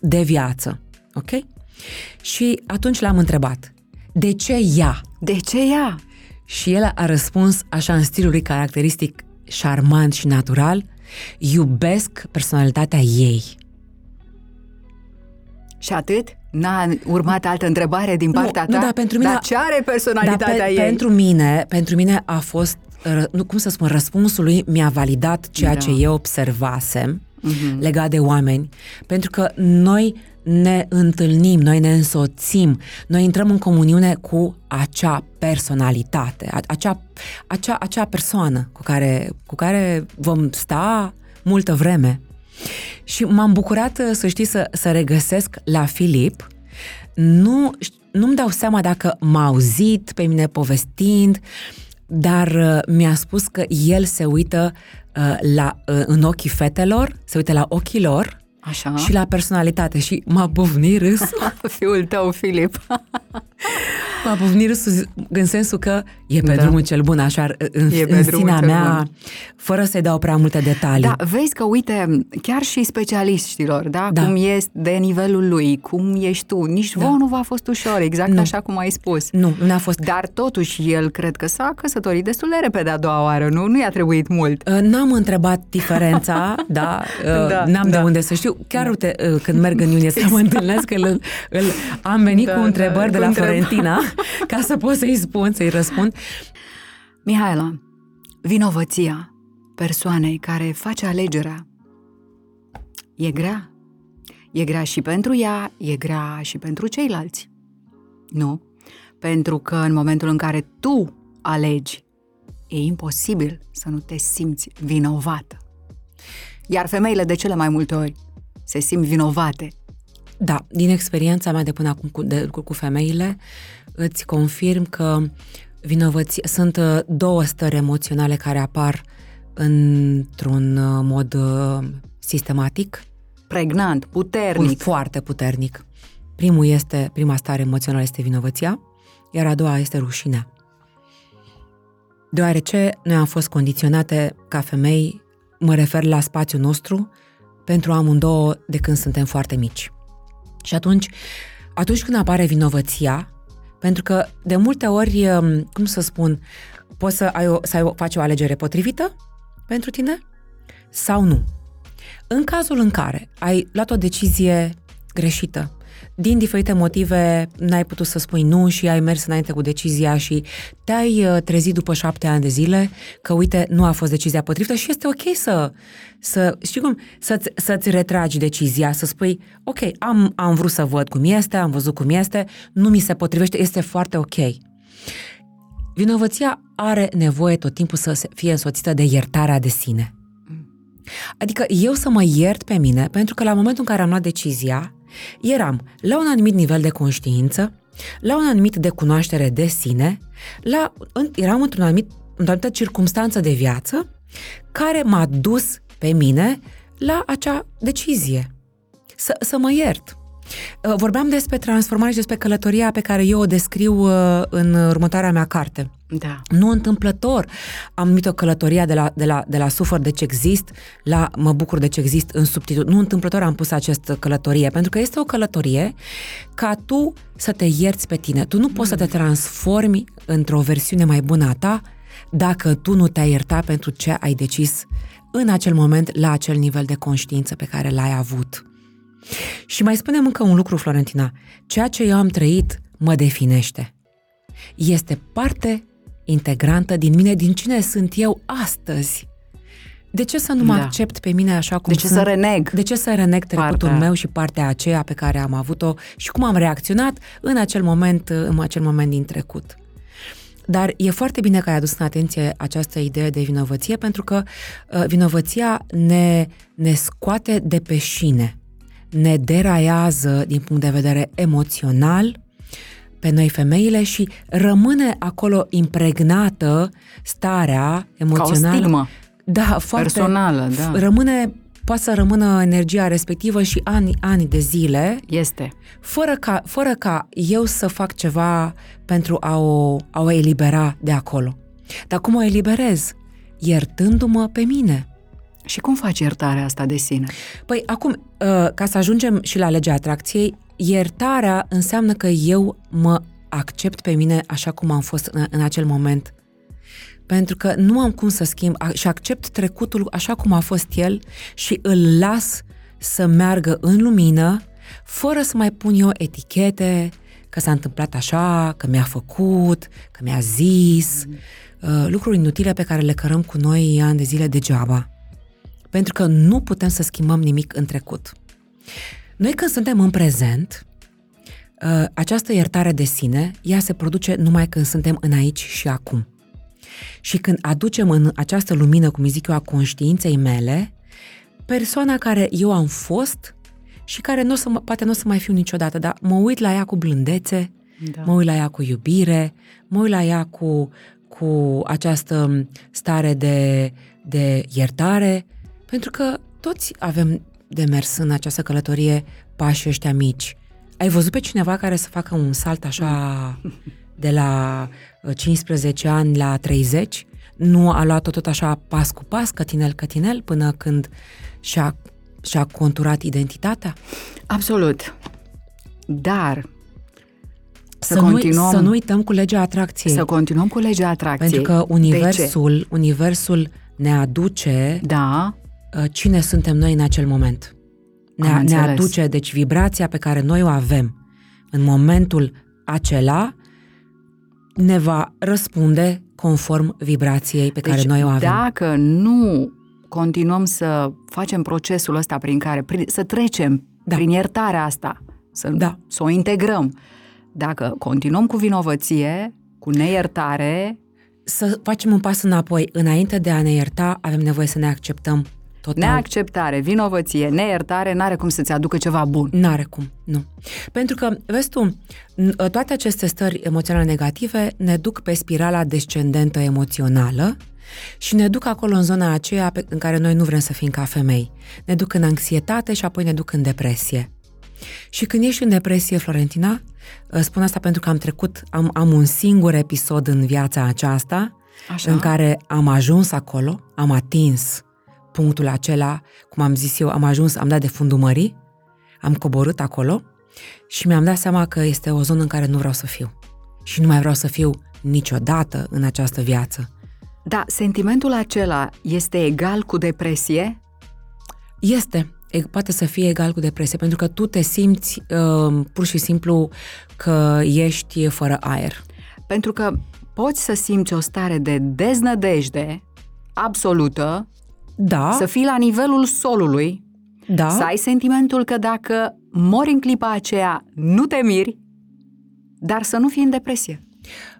De viață. Ok? Și atunci l-am întrebat, de ce ea? De ce ea? Și el a răspuns așa în stilul lui caracteristic, șarmant și natural, iubesc personalitatea ei. Și atât? N-a urmat altă întrebare din partea nu, ta? dar pentru mine Dar a- ce are personalitatea Dar pe, ei? pentru mine, pentru mine a fost, ră- nu, cum să spun, răspunsul lui mi-a validat ceea Da. ce eu observasem Mhm. legat de oameni, pentru că noi ne întâlnim, noi ne însoțim, noi intrăm în comuniune cu acea personalitate, a- acea, acea, acea persoană cu care, cu care vom sta multă vreme. Și m-am bucurat, să știi, să, să regăsesc la Filip. Nu, nu-mi dau seama dacă m-a auzit pe mine povestind, dar uh, mi-a spus că el se uită uh, la, uh, în ochii fetelor, se uită la ochii lor Așa. și la personalitate și m-a bufnit râs. Fiul tău, Filip. M-a pufnit râsul în sensul că e pe Da. drumul cel bun, așa, în, E pe în drumul sinea cel mea, bun. fără să-i dau prea multe detalii. Da, vezi că, uite, chiar și specialiștilor, da, Da. cum ești de nivelul lui, cum ești tu, nici Da. vouă nu v-a fost ușor, exact Nu. așa cum ai spus. Nu, nu a fost Dar totuși el cred că s-a căsătorit destul de repede a doua oară, nu? Nu i-a trebuit mult. Uh, N-am întrebat diferența, da, uh, Da, n-am de da. unde să știu. Chiar, uite, uh, când merg în iunie să mă întâlnesc, îl, îl, am venit Da, cu da, întrebări de cu la întrebări. Florentina ca să pot să-i spun, să-i răspund. Mihaela, vinovăția persoanei care face alegerea e grea. E grea și pentru ea, e grea și pentru ceilalți. Nu? Pentru că în momentul în care tu alegi, e imposibil să nu te simți vinovată. Iar femeile de cele mai multe ori se simt vinovate. Da, din experiența mea de până acum cu, de, cu, cu femeile, îți confirm că vinovății sunt uh, două stări emoționale care apar într-un uh, mod uh, sistematic, Pregnant, un puternic. foarte puternic. Primul este, prima stare emoțională este vinovăția, iar a doua este rușinea. Deoarece noi am fost condiționate ca femei, mă refer la spațiul nostru, pentru amândouă de când suntem foarte mici. Și atunci, atunci când apare vinovăția, pentru că de multe ori, um, cum să spun, poți să, ai o, să ai o, faci o alegere potrivită pentru tine sau nu. În cazul în care ai luat o decizie greșită, din diferite motive n-ai putut să spui nu și ai mers înainte cu decizia și te-ai uh, trezit după șapte ani de zile că, uite, nu a fost decizia potrivită și este ok să, să știi cum, să-ți, să-ți retragi decizia, să spui, ok, am, am vrut să văd cum este, am văzut cum este, nu mi se potrivește, este foarte ok. Vinovăția are nevoie tot timpul să se- fie însoțită de iertarea de sine. Adică eu să mă iert pe mine, pentru că la momentul în care am luat decizia, eram la un anumit nivel de conștiință, la un anumit de cunoaștere de sine, la, în, eram într-un anumit, într-o anumită circunstanță de viață care m-a dus pe mine la acea decizie. Să, să mă iert. Uh, Vorbeam despre transformare și despre călătoria pe care eu o descriu uh, în următoarea mea carte. Da. Nu întâmplător am numit-o călătoria de la, de la, de la sufăr de ce exist la mă bucur de ce exist în subtitul. Nu întâmplător am pus această călătorie, pentru că este o călătorie ca tu să te ierți pe tine. Tu nu poți să te transformi într-o versiune mai bună a ta dacă tu nu te-ai iertat pentru ce ai decis în acel moment la acel nivel de conștiință pe care l-ai avut. Și mai spunem încă un lucru, Florentina. Ceea ce eu am trăit mă definește. Este parte integrantă din mine, din cine sunt eu astăzi. De ce să nu mă Da. accept pe mine așa cum De ce sunt? să reneg? De ce să reneg trecutul Partea- meu și partea aceea pe care am avut-o și cum am reacționat în acel moment, în acel moment din trecut? Dar e foarte bine că ai adus în atenție această idee de vinovăție, pentru că uh, vinovăția ne, ne scoate de pe șine, ne deraiază din punct de vedere emoțional pe noi femeile și rămâne acolo impregnată starea Ca o emoțională. stigmă Da, foarte personală, da. rămâne, poate să rămână energia respectivă și ani, ani de zile, Este. fără ca, fără ca eu să fac ceva pentru a o, a o elibera de acolo. Dar cum o eliberez? Iertându-mă pe mine. Și cum faci iertarea asta de sine? Păi acum, uh, ca să ajungem și la legea atracției, iertarea înseamnă că eu mă accept pe mine așa cum am fost în, în acel moment. Pentru că nu am cum să schimb a- și accept trecutul așa cum a fost el și îl las să meargă în lumină, fără să mai pun eu etichete, că s-a întâmplat așa, că mi-a făcut, că mi-a zis, uh, lucruri inutile pe care le cărăm cu noi ani de zile degeaba. Pentru că nu putem să schimbăm nimic în trecut. Noi când suntem în prezent, uh, această iertare de sine, ea se produce numai când suntem în aici și acum. Și când aducem în această lumină, cum îi zic eu, a conștiinței mele, persoana care eu am fost și care nu o să, mă- poate nu o să mai fiu niciodată, dar mă uit la ea cu blândețe, Da. mă uit la ea cu iubire, mă uit la ea cu, cu această stare de, de iertare, pentru că toți avem de mers în această călătorie pașii ăștia mici. ai văzut pe cineva care să facă un salt așa de la 15 uh, ani la 30? Nu a luat-o tot așa pas cu pas, cătinel, cătinel, până când și-a, și-a conturat identitatea? Absolut. Dar să, să, continuăm, nu, să nu uităm cu legea atracției. Să continuăm cu legea atracției. Pentru că universul, universul ne aduce da. Uh, cine suntem noi în acel moment. Ne, ne aduce, deci, vibrația pe care noi o avem în momentul acela ne va răspunde conform vibrației pe care deci, noi o avem. dacă nu continuăm să facem procesul ăsta prin care, prin, să trecem da. prin iertarea asta, să, da. să o integrăm, dacă continuăm cu vinovăție, cu neiertare... Să facem un pas înapoi. Înainte de a ne ierta, avem nevoie să ne acceptăm Total. Neacceptare, vinovăție, neiertare, n-are cum să-ți aducă ceva bun. N-are cum, nu. Pentru că, vezi tu, toate aceste stări emoționale negative ne duc pe spirala descendentă emoțională și ne duc acolo în zona aceea pe, în care noi nu vrem să fim ca femei. Ne duc în anxietate și apoi ne duc în depresie. Și când ești în depresie, Florentina, ă, spun asta pentru că am trecut, am, am un singur episod în viața aceasta Așa? în care am ajuns acolo, am atins punctul acela, cum am zis eu, am ajuns, am dat de fundul mării, am coborât acolo și mi-am dat seama că este o zonă în care nu vreau să fiu. Și nu mai vreau să fiu niciodată în această viață. Da, sentimentul acela este egal cu depresie? Este. Poate să fie egal cu depresie, pentru că tu te simți uh, pur și simplu că ești fără aer. Pentru că poți să simți o stare de deznădejde absolută da. Să fii la nivelul solului, da. să ai sentimentul că dacă mori în clipa aceea, nu te miri, dar să nu fii în depresie.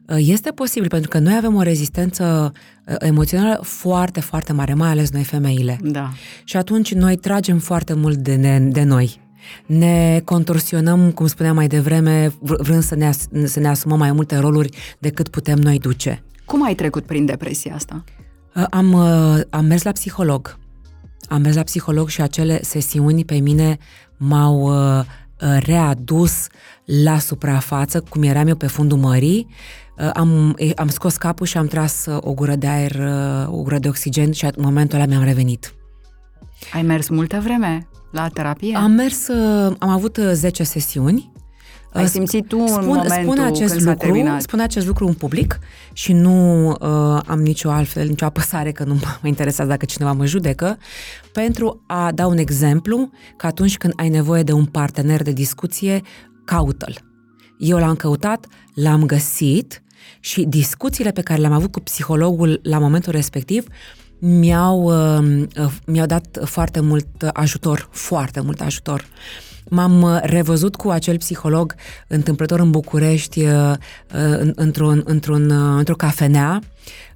Uh, este posibil, pentru că noi avem o rezistență uh, emoțională foarte, foarte mare, mai ales noi femeile. Da. Și atunci noi tragem foarte mult de, ne, de noi. Ne contorsionăm, cum spuneam mai devreme, vrând să ne, să ne asumăm mai multe roluri decât putem noi duce. Cum ai trecut prin depresia asta? Uh, am, uh, am mers la psiholog. Am mers la psiholog și acele sesiuni pe mine m-au uh, readus la suprafață, cum eram eu pe fundul mării. Am, am scos capul și am tras o gură de aer, o gură de oxigen și în momentul ăla mi-am revenit. Ai mers multă vreme la terapie? Am mers, am avut 10 sesiuni ai simțit tu spun, în momentul spun acest când lucru, terminat. Spun acest lucru în public și nu uh, am nicio altfel, nicio apăsare că nu mă interesează dacă cineva mă judecă, pentru a da un exemplu că atunci când ai nevoie de un partener de discuție, caută-l. Eu l-am căutat, l-am găsit și discuțiile pe care le-am avut cu psihologul la momentul respectiv mi-au, uh, uh mi-au dat foarte mult ajutor, foarte mult ajutor. Uh, M-am uh, revăzut cu acel psiholog întâmplător în București, uh, uh, într-un, într-un, într-o cafenea.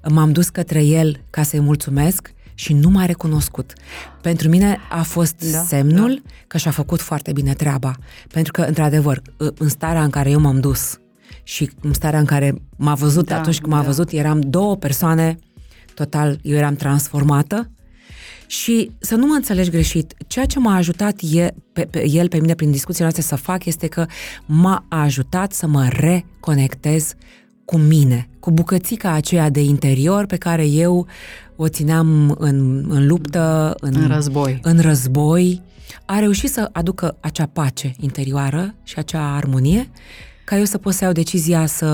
M-am dus către el ca să-i mulțumesc și nu m-a recunoscut. Pentru mine a fost da, semnul da. că și-a făcut foarte bine treaba. Pentru că, într-adevăr, în starea în care eu m-am dus și în starea în care m-a văzut da, atunci când m-a da. văzut, eram două persoane total, eu eram transformată și să nu mă înțelegi greșit, ceea ce m-a ajutat e, pe, pe, el pe mine prin discuțiile noastre să fac este că m-a ajutat să mă reconectez cu mine, cu bucățica aceea de interior pe care eu o țineam în, în luptă, în, în război. În război. A reușit să aducă acea pace interioară și acea armonie ca eu să pot să iau decizia să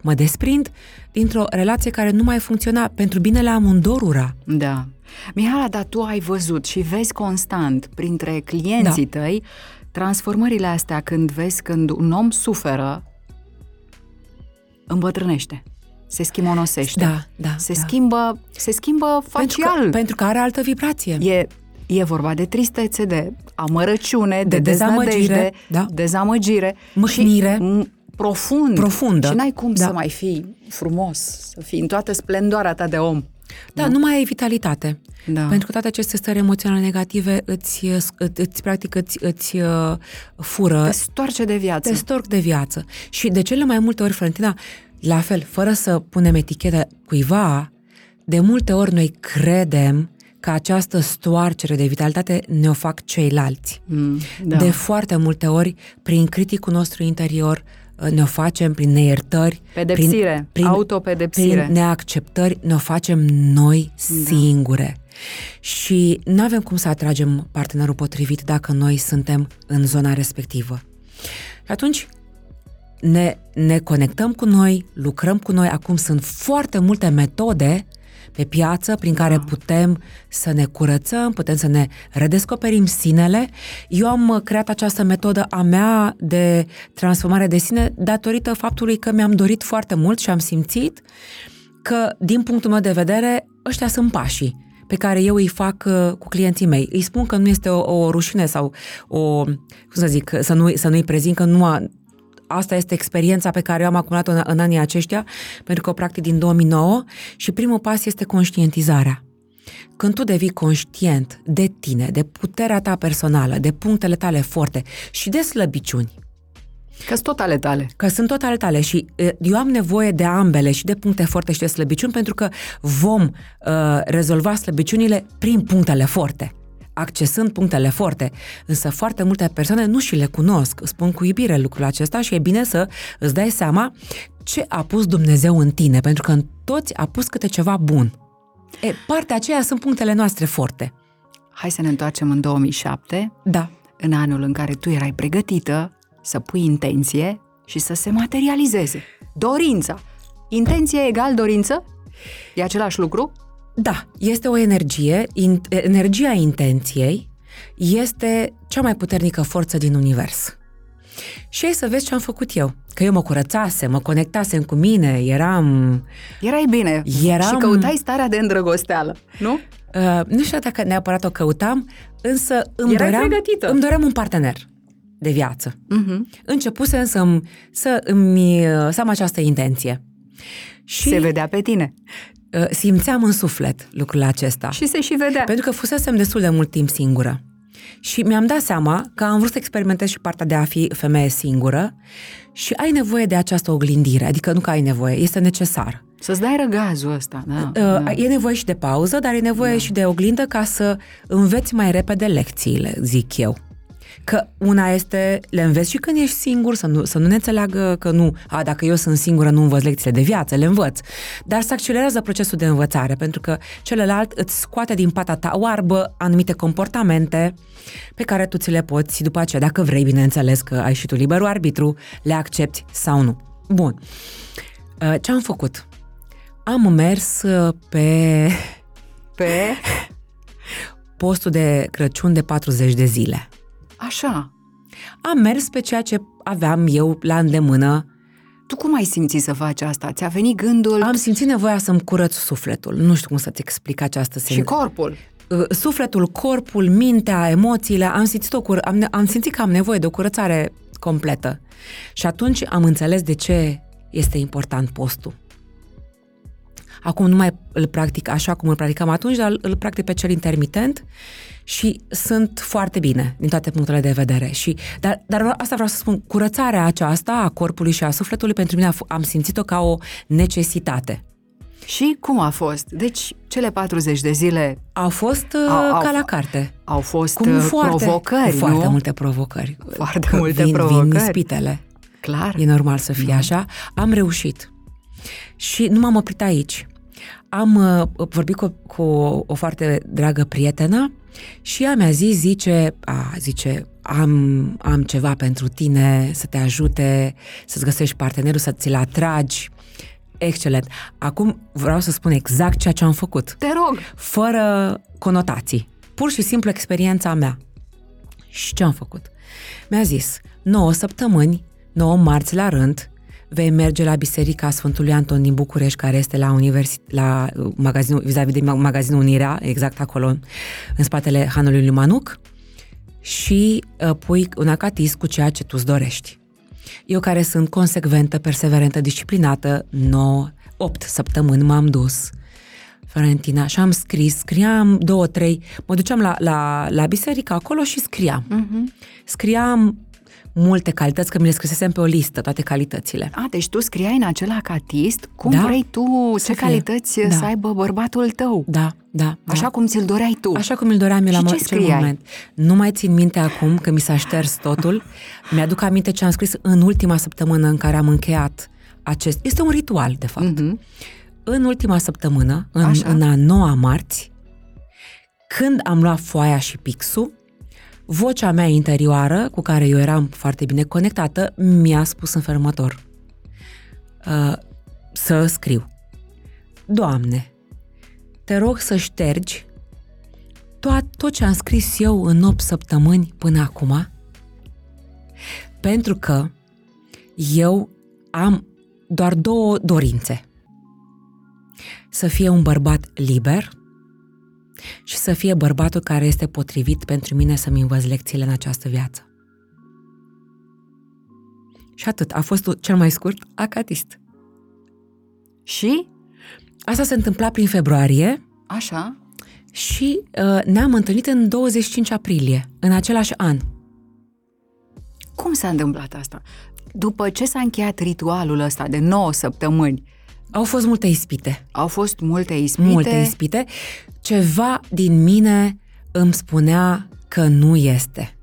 mă desprind dintr-o relație care nu mai funcționa pentru binele amândorura. Da. Mihala, dar tu ai văzut și vezi constant printre clienții da. tăi transformările astea când vezi când un om suferă, îmbătrânește se schimonosește. Da, da. Se, da. Schimbă, se schimbă facial. Pentru că, pentru că are altă vibrație. E, e vorba de tristețe, de amărăciune, de, de dezamăgire, da. dezamăgire. Mâhnire. Și profund. Profundă. Și n-ai cum da. să mai fii frumos, să fii în toată splendoarea ta de om. Da, nu mai ai vitalitate. Da. Pentru că toate aceste stări emoționale negative îți, îți, îți practic, îți, îți uh, fură. Te stoarce de viață. Te storc de viață. Și de cele mai multe ori, Florentina, la fel, fără să punem etichetă cuiva, de multe ori noi credem că această stoarcere de vitalitate ne-o fac ceilalți. Mm, da. De foarte multe ori, prin criticul nostru interior, ne-o facem prin neiertări, Pedepsire, prin, prin, autopedepsire. prin neacceptări, ne-o facem noi da. singure. Și nu avem cum să atragem partenerul potrivit dacă noi suntem în zona respectivă. Și atunci ne, ne conectăm cu noi, lucrăm cu noi. Acum sunt foarte multe metode pe piață prin care da. putem să ne curățăm, putem să ne redescoperim sinele. Eu am creat această metodă a mea de transformare de sine datorită faptului că mi-am dorit foarte mult și am simțit că, din punctul meu de vedere, ăștia sunt pașii pe care eu îi fac uh, cu clienții mei. Îi spun că nu este o, o rușine sau o, cum să zic, să, nu, să nu-i prezint că nu a, asta este experiența pe care eu am acumulat-o în, în anii aceștia, pentru că o practic din 2009 și primul pas este conștientizarea. Când tu devii conștient de tine, de puterea ta personală, de punctele tale forte și de slăbiciuni, Că sunt tot ale tale. Că sunt tot ale tale și eu am nevoie de ambele și de puncte forte și de slăbiciuni pentru că vom uh, rezolva slăbiciunile prin punctele forte accesând punctele forte. Însă foarte multe persoane nu și le cunosc. Spun cu iubire lucrul acesta și e bine să îți dai seama ce a pus Dumnezeu în tine, pentru că în toți a pus câte ceva bun. E, partea aceea sunt punctele noastre forte. Hai să ne întoarcem în 2007. Da. În anul în care tu erai pregătită să pui intenție și să se materializeze. Dorința. Intenție egal dorință? E același lucru? Da, este o energie, in, energia intenției este cea mai puternică forță din univers. Și ai să vezi ce am făcut eu. Că eu mă curățasem, mă conectasem cu mine, eram... Erai bine eram... și căutai starea de îndrăgosteală, nu? Uh, nu știu dacă neapărat o căutam, însă îmi doream, pregătită. îmi doream un partener de viață. Uh-huh. Începusem să, să îmi, să am această intenție. Și se vedea pe tine. Uh, simțeam în suflet lucrul acesta. Și se și vedea. Pentru că fusesem destul de mult timp singură. Și mi-am dat seama că am vrut să experimentez și partea de a fi femeie singură și ai nevoie de această oglindire, adică nu că ai nevoie, este necesar. Să-ți dai răgazul ăsta, da, uh, da. E nevoie și de pauză, dar e nevoie da. și de oglindă ca să înveți mai repede lecțiile, zic eu. Că una este, le înveți și când ești singur, să nu, să nu ne înțeleagă că nu, a, dacă eu sunt singură nu învăț lecțiile de viață, le învăț. Dar să accelerează procesul de învățare, pentru că celălalt îți scoate din pata ta oarbă anumite comportamente pe care tu ți le poți după aceea, dacă vrei, bineînțeles că ai și tu liberul arbitru, le accepti sau nu. Bun. Uh, ce am făcut? Am mers uh, pe... Pe? postul de Crăciun de 40 de zile. Așa. Am mers pe ceea ce aveam eu la îndemână. Tu cum ai simțit să faci asta? Ți-a venit gândul? Am simțit nevoia să-mi curăț sufletul. Nu știu cum să-ți explic această senzație. Și corpul? Uh, sufletul, corpul, mintea, emoțiile. Am simțit, o cur- am, am simțit că am nevoie de o curățare completă. Și atunci am înțeles de ce este important postul. Acum nu mai îl practic așa cum îl practicam atunci, dar îl practic pe cel intermitent și sunt foarte bine din toate punctele de vedere. Și, dar, dar asta vreau să spun, curățarea aceasta a corpului și a sufletului pentru mine am simțit-o ca o necesitate. Și cum a fost? Deci, cele 40 de zile... Au fost uh, au, ca la carte. Au fost Cum uh, foarte, provocări, Foarte nu? multe provocări. Foarte că multe vin, provocări. Vin ispitele. Clar. E normal să fie da. așa. Am reușit. Și nu m-am oprit aici. Am uh, vorbit cu, cu o foarte dragă prietenă și ea mi-a zis, zice, a, zice, am, am ceva pentru tine, să te ajute, să-ți găsești partenerul, să ți-l atragi. Excelent. Acum vreau să spun exact ceea ce am făcut. Te rog! Fără conotații. Pur și simplu experiența mea. Și ce am făcut? Mi-a zis, 9 săptămâni, 9 marți la rând, vei merge la Biserica Sfântului Anton din București, care este la, universi- la uh, magazinul, vis-a-vis de magazinul Unirea, exact acolo, în spatele Hanului lui Manuc, și uh, pui un acatis cu ceea ce tu îți dorești. Eu care sunt consecventă, perseverentă, disciplinată, 9, 8 săptămâni m-am dus Florentina și am scris, scriam două, trei, mă duceam la, la, la biserică acolo și scriam. Uh-huh. Scriam multe calități, că mi le scrisesem pe o listă, toate calitățile. A, deci tu scriai în acel acatist cum Da. vrei tu, Să ce fie. calități Da. să aibă bărbatul tău. Da, da. Așa da. cum ți-l doreai tu. Așa cum îl doream eu la Și mo- ce acel scriai? moment. Nu mai țin minte acum că mi s-a șters totul. Mi-aduc aminte ce am scris în ultima săptămână în care am încheiat acest... Este un ritual, de fapt. Mhm. În ultima săptămână, în, Așa. în a noua marți, când am luat foaia și pixul, vocea mea interioară, cu care eu eram foarte bine conectată, mi-a spus în felul următor. Uh, să scriu. Doamne, te rog să ștergi tot, tot ce am scris eu în 8 săptămâni până acum, pentru că eu am doar două dorințe. Să fie un bărbat liber și să fie bărbatul care este potrivit pentru mine să-mi învăț lecțiile în această viață. Și atât. A fost cel mai scurt acatist. Și? Asta se întâmpla prin februarie Așa? și uh, ne-am întâlnit în 25 aprilie, în același an. Cum s-a întâmplat asta? După ce s-a încheiat ritualul ăsta de 9 săptămâni, Au fost multe ispite. au fost multe ispite. Multe ispite. Ceva din mine îmi spunea că nu este.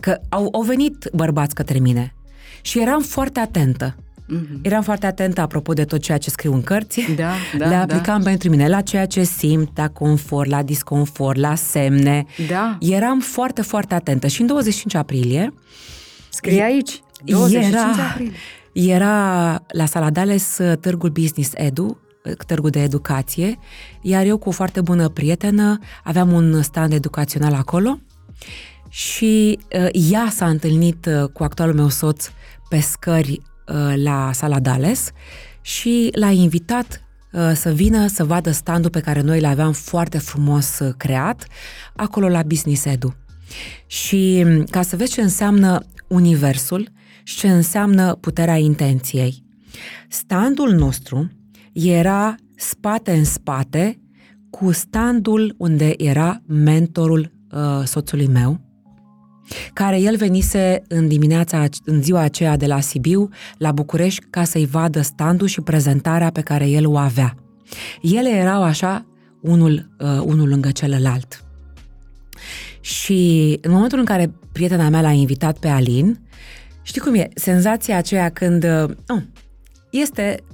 Că au, au venit bărbați către mine și eram foarte atentă. Mhm. Eram foarte atentă apropo de tot ceea ce scriu în cărți. Da, da, Le aplicam pentru mine la ceea ce simt, la confort, la disconfort, la semne. Da. Eram foarte, foarte atentă. Și în 25 aprilie Scrie aici. 25 era, aprilie. Era la Saladales uh, târgul Business Edu, uh, târgul de educație, iar eu cu o foarte bună prietenă aveam un stand educațional acolo și uh, ea s-a întâlnit uh, cu actualul meu soț pe scări uh, la Saladales și l-a invitat uh, să vină să vadă standul pe care noi l-aveam foarte frumos uh, creat acolo la Business Edu. Și m, ca să vezi ce înseamnă universul și ce înseamnă puterea intenției. Standul nostru era spate în spate cu standul unde era mentorul uh, soțului meu, care el venise în dimineața, în ziua aceea de la Sibiu, la București, ca să-i vadă standul și prezentarea pe care el o avea. Ele erau așa, unul, uh, unul lângă celălalt. Și în momentul în care prietena mea l-a invitat pe Alin, știi cum e? Senzația aceea când uh, oh, este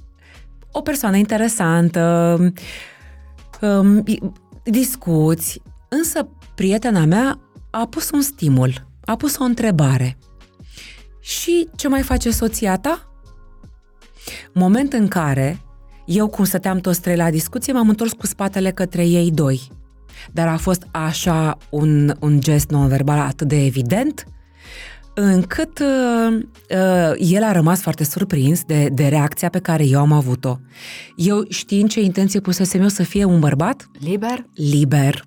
o persoană interesantă, um, discuți, însă prietena mea a pus un stimul, a pus o întrebare. Și ce mai face soția ta? Moment în care eu, cum stăteam toți trei la discuție, m-am întors cu spatele către ei doi. Dar a fost așa un, un gest non-verbal atât de evident, încât uh, uh, el a rămas foarte surprins de, de reacția pe care eu am avut-o. Eu știind ce intenție pusesem eu să fie un bărbat Liber? liber.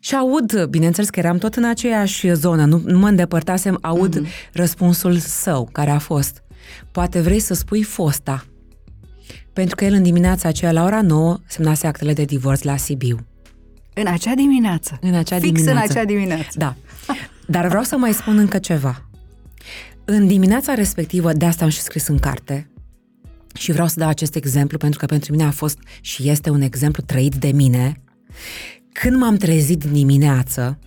Și aud, bineînțeles că eram tot în aceeași zonă, nu, nu mă îndepărtasem, aud mm-hmm. răspunsul său, care a fost, poate vrei să spui fosta. Pentru că el în dimineața aceea, la ora 9, semnase actele de divorț la Sibiu. În acea dimineață. În acea Fix dimineață. în acea dimineață. Da. Dar vreau să mai spun încă ceva. În dimineața respectivă, de asta am și scris în carte, și vreau să dau acest exemplu pentru că pentru mine a fost și este un exemplu trăit de mine. Când m-am trezit dimineață,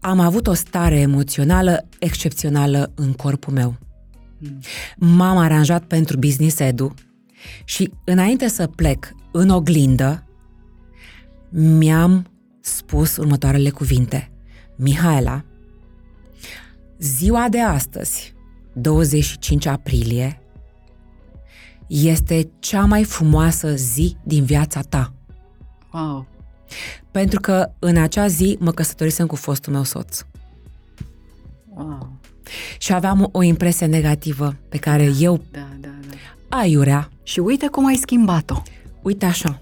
am avut o stare emoțională excepțională în corpul meu. M-am aranjat pentru Business Edu și înainte să plec în oglindă, mi-am spus următoarele cuvinte. Mihaela, ziua de astăzi, 25 aprilie, este cea mai frumoasă zi din viața ta. Wow. Pentru că în acea zi mă căsătorisem cu fostul meu soț. wow. Și aveam o impresie negativă pe care eu, Da, da, da. aiurea, Și uite cum ai schimbat-o. uite așa,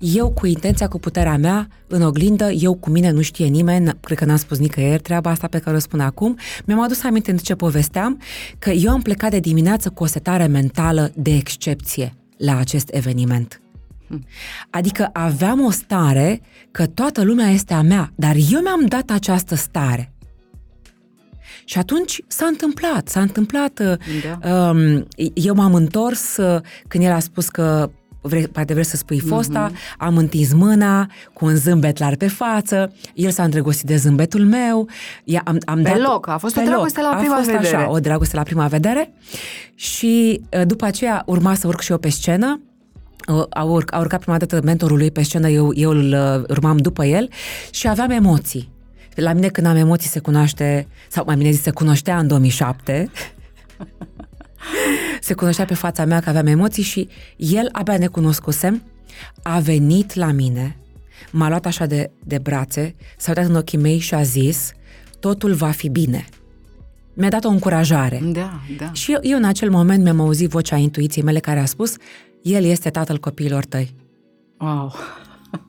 eu cu intenția, cu puterea mea, în oglindă, eu cu mine nu știe nimeni, n- cred că n-am spus nicăieri treaba asta pe care o spun acum, mi-am adus aminte de ce povesteam, că eu am plecat de dimineață cu o setare mentală de excepție la acest eveniment. Adică aveam o stare că toată lumea este a mea, dar eu mi-am dat această stare. Și atunci s-a întâmplat, s-a întâmplat. Da. Um, eu m-am întors uh, când el a spus că vrei, poate vrei să spui fosta, mm-hmm. am întins mâna cu un zâmbet larg pe față, el s-a îndrăgostit de zâmbetul meu. Am, am pe dat, loc, a fost o dragoste la prima a fost vedere. Așa, o dragoste la prima vedere și uh, după aceea urma să urc și eu pe scenă a, urc, a urcat prima dată mentorul lui pe scenă, eu, eu îl uh, urmam după el și aveam emoții. La mine când am emoții se cunoaște, sau mai bine zis, se cunoștea în 2007. se cunoștea pe fața mea că aveam emoții și el abia ne cunoscusem, a venit la mine, m-a luat așa de, de brațe, s-a uitat în ochii mei și a zis, totul va fi bine. Mi-a dat o încurajare. Da, da. Și eu, eu în acel moment mi-am auzit vocea intuiției mele care a spus, el este tatăl copiilor tăi. Wow!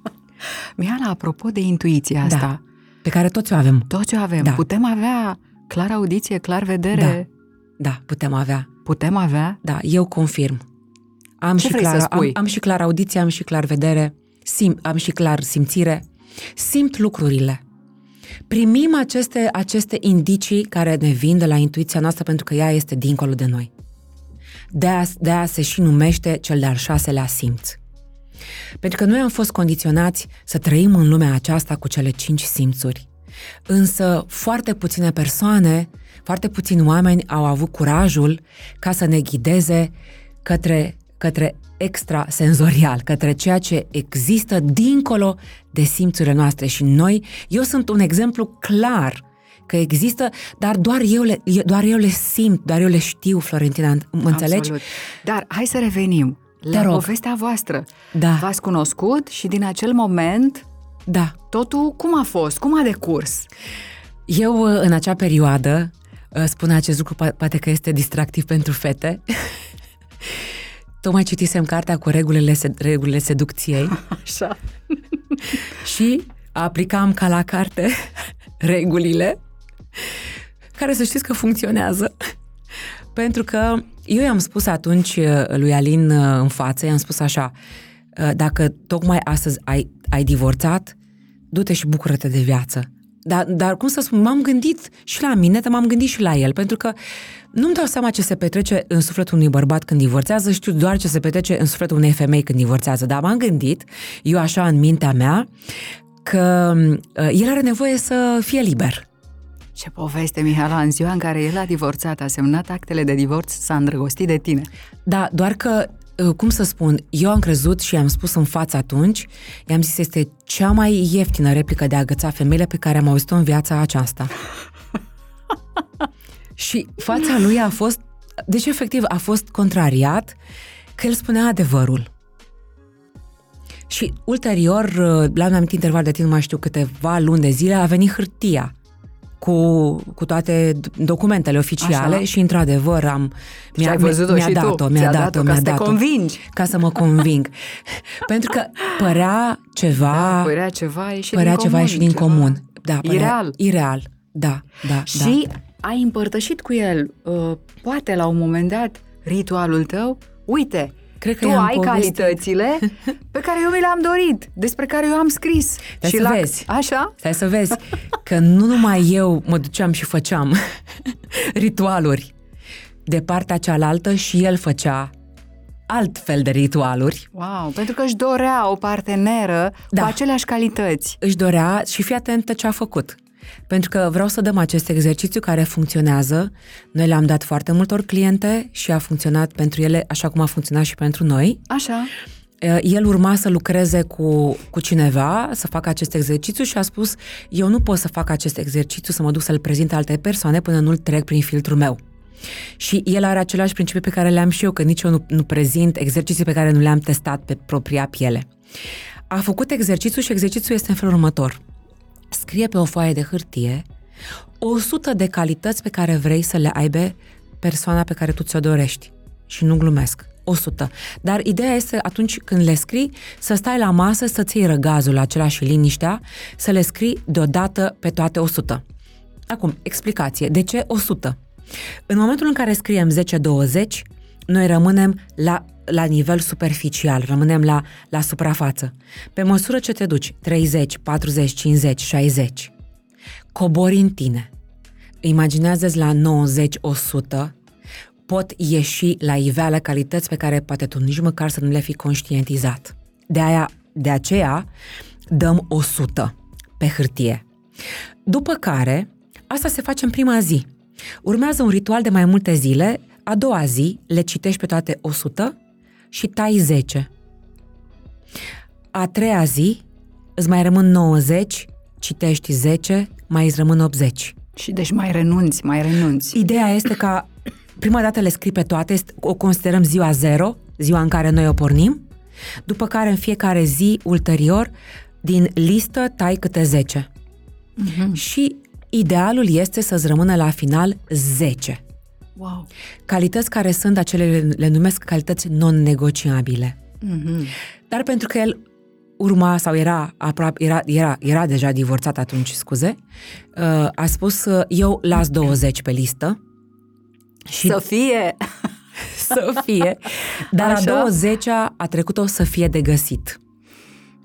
Mihala, apropo de intuiția asta... Da, pe care toți o avem. Toți o avem. Da. Putem avea clar audiție, clar vedere? Da, da putem avea. Putem avea? Da, eu confirm. Am Ce și clar, să spui? Am, am și clar audiție, am și clar vedere, sim, am și clar simțire. Simt lucrurile. Primim aceste, aceste indicii care ne vin de la intuiția noastră pentru că ea este dincolo de noi. De aia, de aia se și numește cel de-al șaselea simț. Pentru că noi am fost condiționați să trăim în lumea aceasta cu cele cinci simțuri. Însă foarte puține persoane, foarte puțini oameni au avut curajul ca să ne ghideze către, către extrasenzorial, către ceea ce există dincolo de simțurile noastre. Și noi, eu sunt un exemplu clar că există, dar doar eu le, doar eu le simt, doar eu le știu, Florentina, mă înțelegi? Absolut. Dar hai să revenim la rog. povestea voastră. Da. V-ați cunoscut și din acel moment da. totul cum a fost? Cum a decurs? Eu, în acea perioadă, uh, spun acest lucru, poate că este distractiv pentru fete, Tocmai citisem cartea cu regulile, regulile seducției. Așa. și aplicam ca la carte regulile care să știți că funcționează. Pentru că eu i-am spus atunci uh, lui Alin uh, în față, i-am spus așa, uh, dacă tocmai astăzi ai, ai divorțat, du-te și bucură-te de viață. Dar, dar cum să spun, m-am gândit și la mine, dar m-am gândit și la el, pentru că nu-mi dau seama ce se petrece în sufletul unui bărbat când divorțează, știu doar ce se petrece în sufletul unei femei când divorțează, dar m-am gândit, eu așa în mintea mea, că el are nevoie să fie liber. Ce poveste, Mihala, în ziua în care el a divorțat, a semnat actele de divorț, s-a îndrăgostit de tine. Da, doar că, uh, cum să spun, eu am crezut și am spus în față atunci, i-am zis, este cea mai ieftină replică de a agăța femeile pe care am auzit-o în viața aceasta. și fața lui a fost, deci efectiv a fost contrariat că el spunea adevărul. Și ulterior, uh, la un anumit interval de timp, mai știu câteva luni de zile, a venit hârtia cu, cu toate documentele oficiale Așa. și într-adevăr am mi-a, mi-a, mi-a dat-o, mi-a dat-o, mi-a dat-o. convingi. Ca să mă conving. Pentru că părea ceva... Da, părea ceva ieșit părea din ceva comun. ieșit din ceva. comun. Da, părea, ireal. Ireal, da, da. Și da. ai împărtășit cu el, uh, poate la un moment dat, ritualul tău? Uite, Cred că tu ai povestit. calitățile pe care eu mi le-am dorit, despre care eu am scris. Stai și să la... vezi. Așa? Stai să vezi că nu numai eu mă duceam și făceam ritualuri de partea cealaltă și el făcea alt fel de ritualuri. Wow, pentru că își dorea o parteneră da. cu aceleași calități. Își dorea și fii atentă ce a făcut. Pentru că vreau să dăm acest exercițiu care funcționează. Noi le-am dat foarte multor cliente și a funcționat pentru ele așa cum a funcționat și pentru noi. Așa. El urma să lucreze cu, cu cineva, să facă acest exercițiu și a spus eu nu pot să fac acest exercițiu, să mă duc să-l prezint alte persoane până nu-l trec prin filtrul meu. Și el are același principiu pe care le-am și eu, că nici eu nu, nu prezint exerciții pe care nu le-am testat pe propria piele. A făcut exercițiu și exercițiul este în felul următor scrie pe o foaie de hârtie 100 de calități pe care vrei să le aibă persoana pe care tu ți-o dorești. Și nu glumesc. 100. Dar ideea este atunci când le scrii, să stai la masă, să-ți iei răgazul acela și liniștea, să le scrii deodată pe toate 100. Acum, explicație. De ce 100? În momentul în care scriem 10-20, noi rămânem la la nivel superficial, rămânem la, la suprafață. Pe măsură ce te duci 30, 40, 50, 60, cobori în tine, imaginează la 90-100 pot ieși la iveală calități pe care poate tu nici măcar să nu le fi conștientizat. De, aia, de aceea dăm 100 pe hârtie. După care, asta se face în prima zi. Urmează un ritual de mai multe zile, a doua zi le citești pe toate 100 și tai 10. A treia zi îți mai rămân 90, citești 10, mai îți rămân 80. Și deci mai renunți, mai renunți. Ideea este ca prima dată le scrii pe toate, o considerăm ziua zero, ziua în care noi o pornim, după care în fiecare zi ulterior, din listă tai câte 10. Mm-hmm. Și idealul este să-ți rămână la final 10. Wow. Calități care sunt acele, le numesc calități non-negociabile. Mm-hmm. Dar pentru că el urma sau era aproape, era, era, era deja divorțat atunci, scuze, uh, a spus eu las 20 pe listă. Și să fie! să fie. Dar Așa? la 20 a trecut-o să fie de găsit.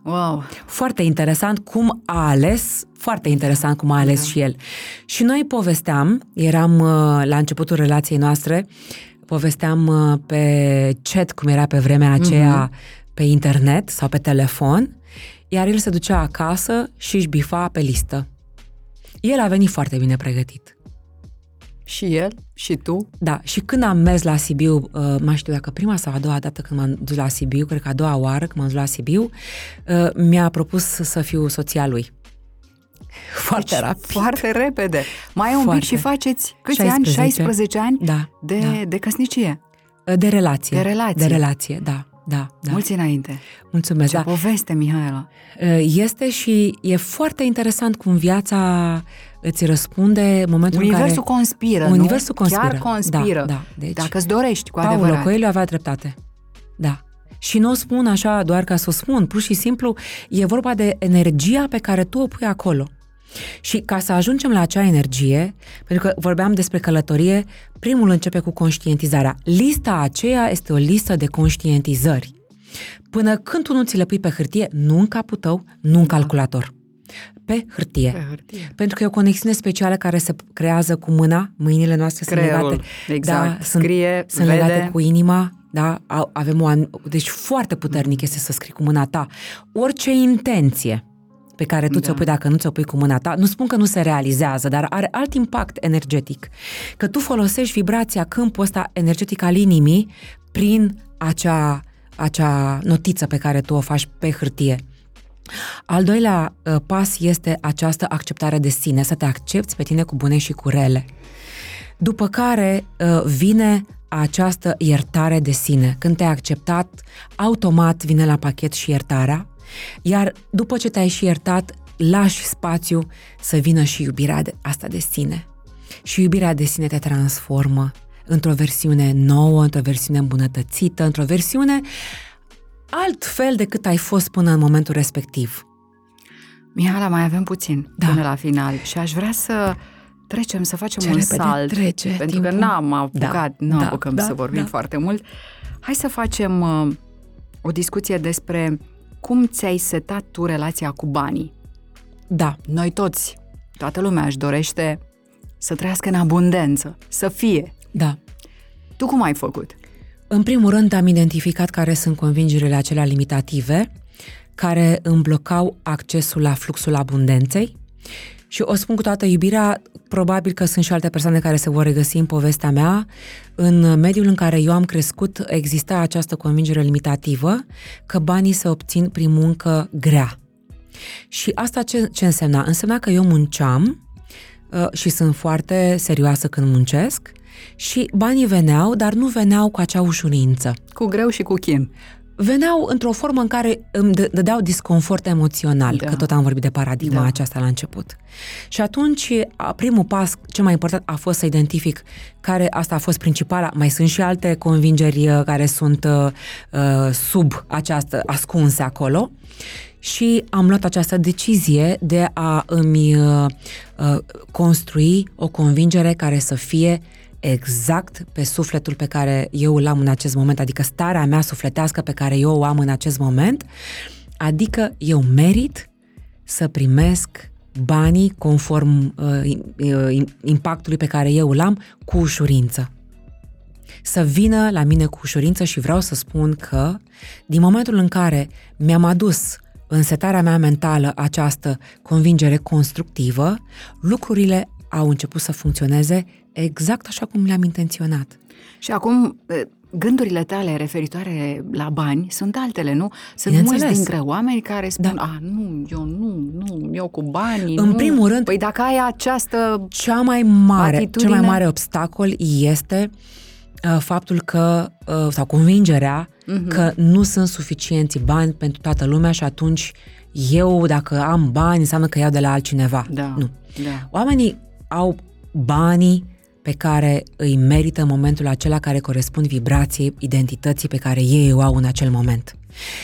Wow. Foarte interesant cum a ales, foarte interesant cum a ales da. și el. Și noi povesteam, eram uh, la începutul relației noastre, povesteam uh, pe chat, cum era pe vremea aceea, mm-hmm pe internet sau pe telefon, iar el se ducea acasă și își bifa pe listă. El a venit foarte bine pregătit. Și el? Și tu? Da, și când am mers la Sibiu, uh, mai știu dacă prima sau a doua dată când m-am dus la Sibiu, cred că a doua oară când m-am dus la Sibiu, uh, mi-a propus să fiu soția lui. Foarte deci, rapid. Foarte repede. Mai un foarte. pic și faceți câți 16. ani? 16 ani da, de, da. de căsnicie. De relație. De relație. De relație, da da, da. Mulți înainte. Mulțumesc, Ce da. poveste, Mihaela. Este și e foarte interesant cum viața îți răspunde în momentul Universul în care... conspiră, Universul nu? conspiră. Chiar conspiră. Da, da. Deci, Dacă îți dorești, cu Paulo adevărat. Coelho avea dreptate. Da. Și nu o spun așa doar ca să o spun, pur și simplu e vorba de energia pe care tu o pui acolo. Și ca să ajungem la acea energie, pentru că vorbeam despre călătorie, primul începe cu conștientizarea. Lista aceea este o listă de conștientizări. Până când tu nu ți le pui pe hârtie, nu în capul tău, nu în da. calculator. Pe hârtie. pe hârtie. Pentru că e o conexiune specială care se creează cu mâna, mâinile noastre Creierul, sunt legate. Exact. Da, Scrie, sunt, sunt vede. legate cu inima, da, avem o, deci foarte puternic este să scrii cu mâna ta. Orice intenție pe care tu da. ți-o pui dacă nu ți-o pui cu mâna ta. Nu spun că nu se realizează, dar are alt impact energetic. Că tu folosești vibrația, câmpul ăsta energetic al inimii prin acea, acea notiță pe care tu o faci pe hârtie. Al doilea uh, pas este această acceptare de sine, să te accepti pe tine cu bune și cu rele. După care uh, vine această iertare de sine. Când te-ai acceptat, automat vine la pachet și iertarea, iar după ce te-ai și iertat, lași spațiu să vină și iubirea de, asta de sine. Și iubirea de sine te transformă într-o versiune nouă, într-o versiune îmbunătățită, într-o versiune altfel decât ai fost până în momentul respectiv. Mihala, mai avem puțin Da. până la final și aș vrea să trecem, să facem Ce un repede salt. trece pentru timpul. că n-am apucat, Da, nu da, apucăm da, să vorbim da. foarte mult. Hai să facem uh, o discuție despre cum ți-ai setat tu relația cu banii. Da, Noi toți, toată lumea își dorește să trăiască în abundență, să fie. da. Tu cum ai făcut? În primul rând am identificat care sunt convingerile acelea limitative care îmi blocau accesul la fluxul abundenței și o spun cu toată iubirea, probabil că sunt și alte persoane care se vor regăsi în povestea mea. În mediul în care eu am crescut exista această convingere limitativă că banii se obțin prin muncă grea. Și asta ce, ce însemna? Însemna că eu munceam uh, și sunt foarte serioasă când muncesc și banii veneau, dar nu veneau cu acea ușurință. Cu greu și cu chin. Veneau într-o formă în care îmi dă- dădeau disconfort emoțional, Da. că tot am vorbit de paradigma Da. aceasta la început. Și atunci, a- primul pas, cel mai important, a fost să identific care asta a fost principala. Mai sunt și alte convingeri uh, care sunt uh, uh, sub această, ascunse acolo. Și am luat această decizie de a îmi uh, uh, construi o convingere care să fie exact pe sufletul pe care eu îl am în acest moment, adică starea mea sufletească pe care eu o am în acest moment, adică eu merit să primesc banii conform uh, uh, impactului pe care eu îl am cu ușurință. Să vină la mine cu ușurință și vreau să spun că din momentul în care mi-am adus în setarea mea mentală această convingere constructivă, lucrurile au început să funcționeze exact așa cum le-am intenționat. Și acum gândurile tale referitoare la bani sunt altele, nu? Sunt mulți dintre oameni care spun, da. a, nu, eu nu, nu, eu cu banii, În nu. primul rând... Păi dacă ai această Cea mai mare, atitudine... cel mai mare obstacol este uh, faptul că, uh, sau convingerea uh-huh. că nu sunt suficienți bani pentru toată lumea și atunci eu, dacă am bani, înseamnă că iau de la altcineva. Da. Nu. Da. Oamenii au banii pe care îi merită în momentul acela care corespund vibrației, identității pe care ei o au în acel moment.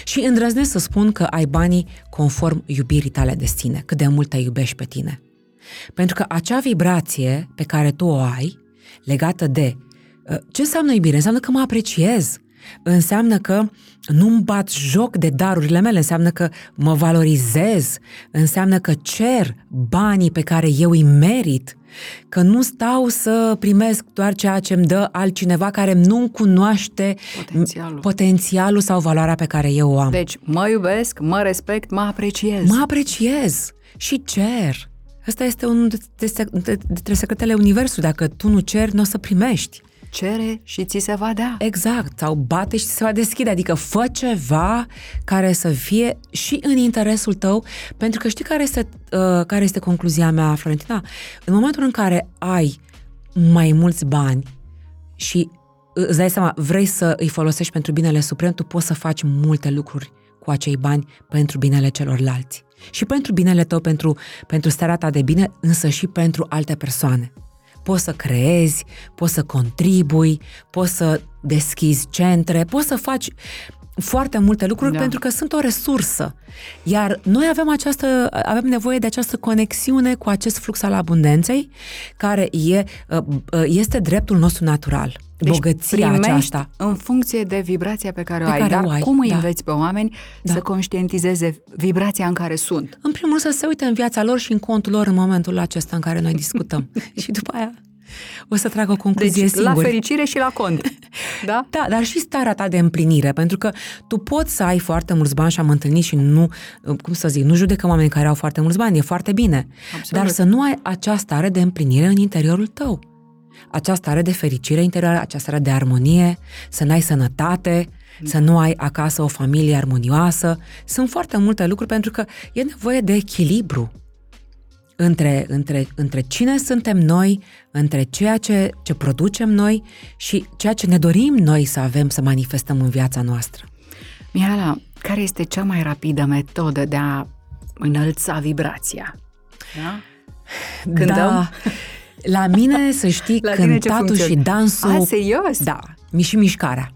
Și îndrăznesc să spun că ai banii conform iubirii tale de sine, cât de mult te iubești pe tine. Pentru că acea vibrație pe care tu o ai, legată de uh, ce înseamnă iubire? Înseamnă că mă apreciez, înseamnă că nu-mi bat joc de darurile mele, înseamnă că mă valorizez, înseamnă că cer banii pe care eu îi merit, că nu stau să primesc doar ceea ce îmi dă altcineva care nu cunoaște potențialul. potențialul sau valoarea pe care eu o am. Deci, mă iubesc, mă respect, mă apreciez. Mă apreciez și cer. Asta este unul dintre secretele Universului. Dacă tu nu ceri, nu o să primești cere și ți se va da. Exact, sau bate și ți se va deschide, adică fă ceva care să fie și în interesul tău, pentru că știi care este, uh, care este concluzia mea, Florentina? În momentul în care ai mai mulți bani și uh, îți dai seama, vrei să îi folosești pentru binele suprem, tu poți să faci multe lucruri cu acei bani pentru binele celorlalți. Și pentru binele tău, pentru, pentru starea ta de bine, însă și pentru alte persoane poți să creezi, poți să contribui, poți să deschizi centre, poți să faci foarte multe lucruri da. pentru că sunt o resursă. Iar noi avem, această, avem nevoie de această conexiune cu acest flux al abundenței, care e, uh, uh, este dreptul nostru natural. Deci bogăția aceasta. în funcție de vibrația pe care pe o ai. Care Dar o ai, cum îi da. înveți pe oameni da. să conștientizeze vibrația în care sunt? În primul rând să se uite în viața lor și în contul lor în momentul acesta în care noi discutăm. și după aia o să trag o concluzie deci, singur. la fericire și la cont. Da? Da, dar și starea ta de împlinire, pentru că tu poți să ai foarte mulți bani și am întâlnit și nu, cum să zic, nu judecăm oameni care au foarte mulți bani, e foarte bine. Absolut. Dar să nu ai această stare de împlinire în interiorul tău această stare de fericire interioară, această stare de armonie, să n-ai sănătate, să nu ai acasă o familie armonioasă. Sunt foarte multe lucruri pentru că e nevoie de echilibru între, între, între cine suntem noi, între ceea ce, ce producem noi și ceea ce ne dorim noi să avem, să manifestăm în viața noastră. Mihala, care este cea mai rapidă metodă de a înălța vibrația? Da? Cântăm? Da. La mine, să știi, La cântatul și dansul... A, serios? Da, și mișcarea.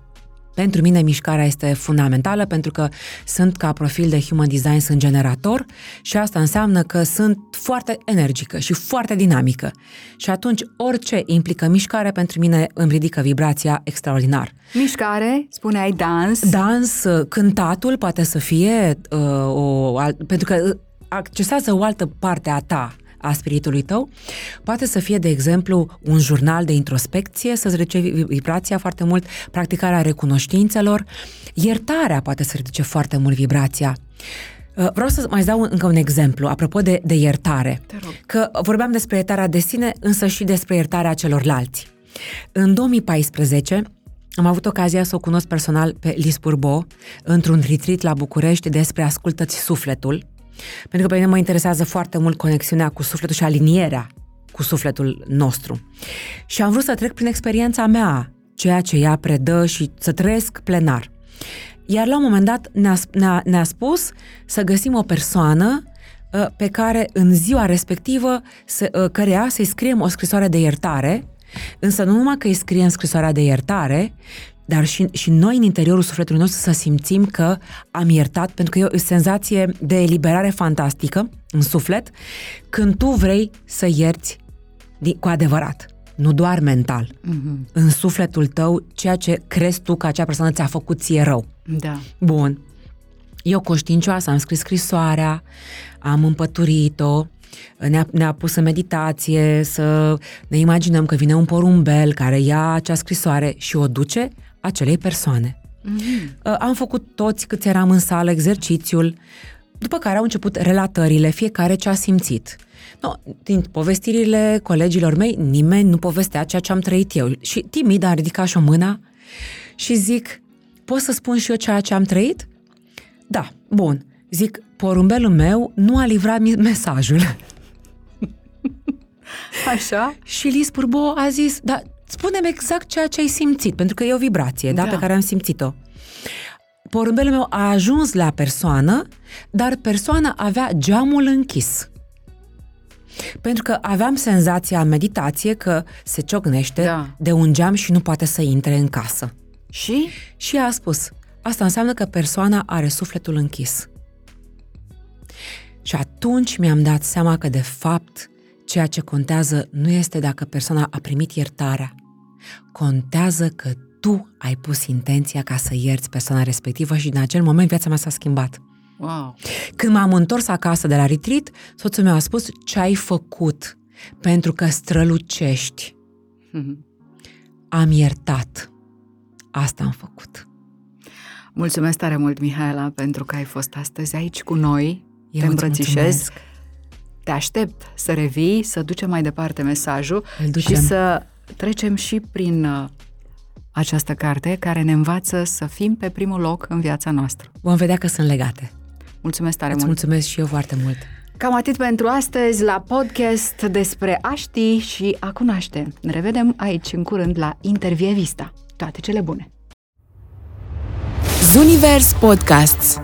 Pentru mine mișcarea este fundamentală pentru că sunt ca profil de human design, sunt generator și asta înseamnă că sunt foarte energică și foarte dinamică. Și atunci orice implică mișcare pentru mine îmi ridică vibrația extraordinar. Mișcare, spuneai dans. Dans, cântatul poate să fie uh, o, pentru că accesează o altă parte a ta, a spiritului tău. Poate să fie, de exemplu, un jurnal de introspecție, să-ți ridice vibrația foarte mult, practicarea recunoștințelor, iertarea poate să ridice foarte mult vibrația. Uh, vreau să mai dau încă un exemplu, apropo de, de iertare. Că vorbeam despre iertarea de sine, însă și despre iertarea celorlalți. În 2014, am avut ocazia să o cunosc personal pe Lis Burbo într-un retreat la București despre Ascultă-ți sufletul, pentru că pe mine mă interesează foarte mult conexiunea cu sufletul și alinierea cu sufletul nostru. Și am vrut să trec prin experiența mea, ceea ce ea predă și să trăiesc plenar. Iar la un moment dat ne-a, ne-a, ne-a spus să găsim o persoană uh, pe care în ziua respectivă, să, uh, cărea să-i scriem o scrisoare de iertare, însă nu numai că îi scriem scrisoarea de iertare, dar și, și noi în interiorul sufletului nostru să simțim că am iertat, pentru că e o senzație de eliberare fantastică în suflet, când tu vrei să ierți cu adevărat, nu doar mental, mm-hmm. în sufletul tău, ceea ce crezi tu că acea persoană ți-a făcut ție rău. Da. Bun. Eu conștiincioasă am scris scrisoarea, am împăturit-o ne-a, ne-a pus în meditație, să ne imaginăm că vine un porumbel care ia acea scrisoare și o duce acelei persoane. Mm-hmm. Am făcut toți câți eram în sală exercițiul, după care au început relatările, fiecare ce a simțit. No, din povestirile colegilor mei, nimeni nu povestea ceea ce am trăit eu. Și timid a ridicat și o mână și zic, pot să spun și eu ceea ce am trăit? Da, bun. Zic, porumbelul meu nu a livrat mesajul. Așa? Și Liz Purbo a zis, da, spunem exact ceea ce ai simțit, pentru că e o vibrație, da, da pe care am simțit-o. Porumbelul meu a ajuns la persoană, dar persoana avea geamul închis. Pentru că aveam senzația în meditație că se ciocnește da. de un geam și nu poate să intre în casă. Și? Și a spus, asta înseamnă că persoana are sufletul închis. Și atunci mi-am dat seama că, de fapt, ceea ce contează nu este dacă persoana a primit iertarea. Contează că tu ai pus intenția ca să ierți persoana respectivă și în acel moment viața mea s-a schimbat. Wow. Când m-am întors acasă de la retreat, soțul meu a spus ce ai făcut pentru că strălucești. Mm-hmm. Am iertat. Asta am făcut. Mulțumesc tare mult, Mihaela, pentru că ai fost astăzi aici cu noi. Eu Te îmbrățișez. Te aștept să revii, să ducem mai departe mesajul și să trecem și prin uh, această carte care ne învață să fim pe primul loc în viața noastră. Vom vedea că sunt legate. Mulțumesc tare Îți mult! mulțumesc și eu foarte mult! Cam atât pentru astăzi la podcast despre a ști și a cunoaște. Ne revedem aici în curând la Intervievista. Toate cele bune! Zunivers Podcasts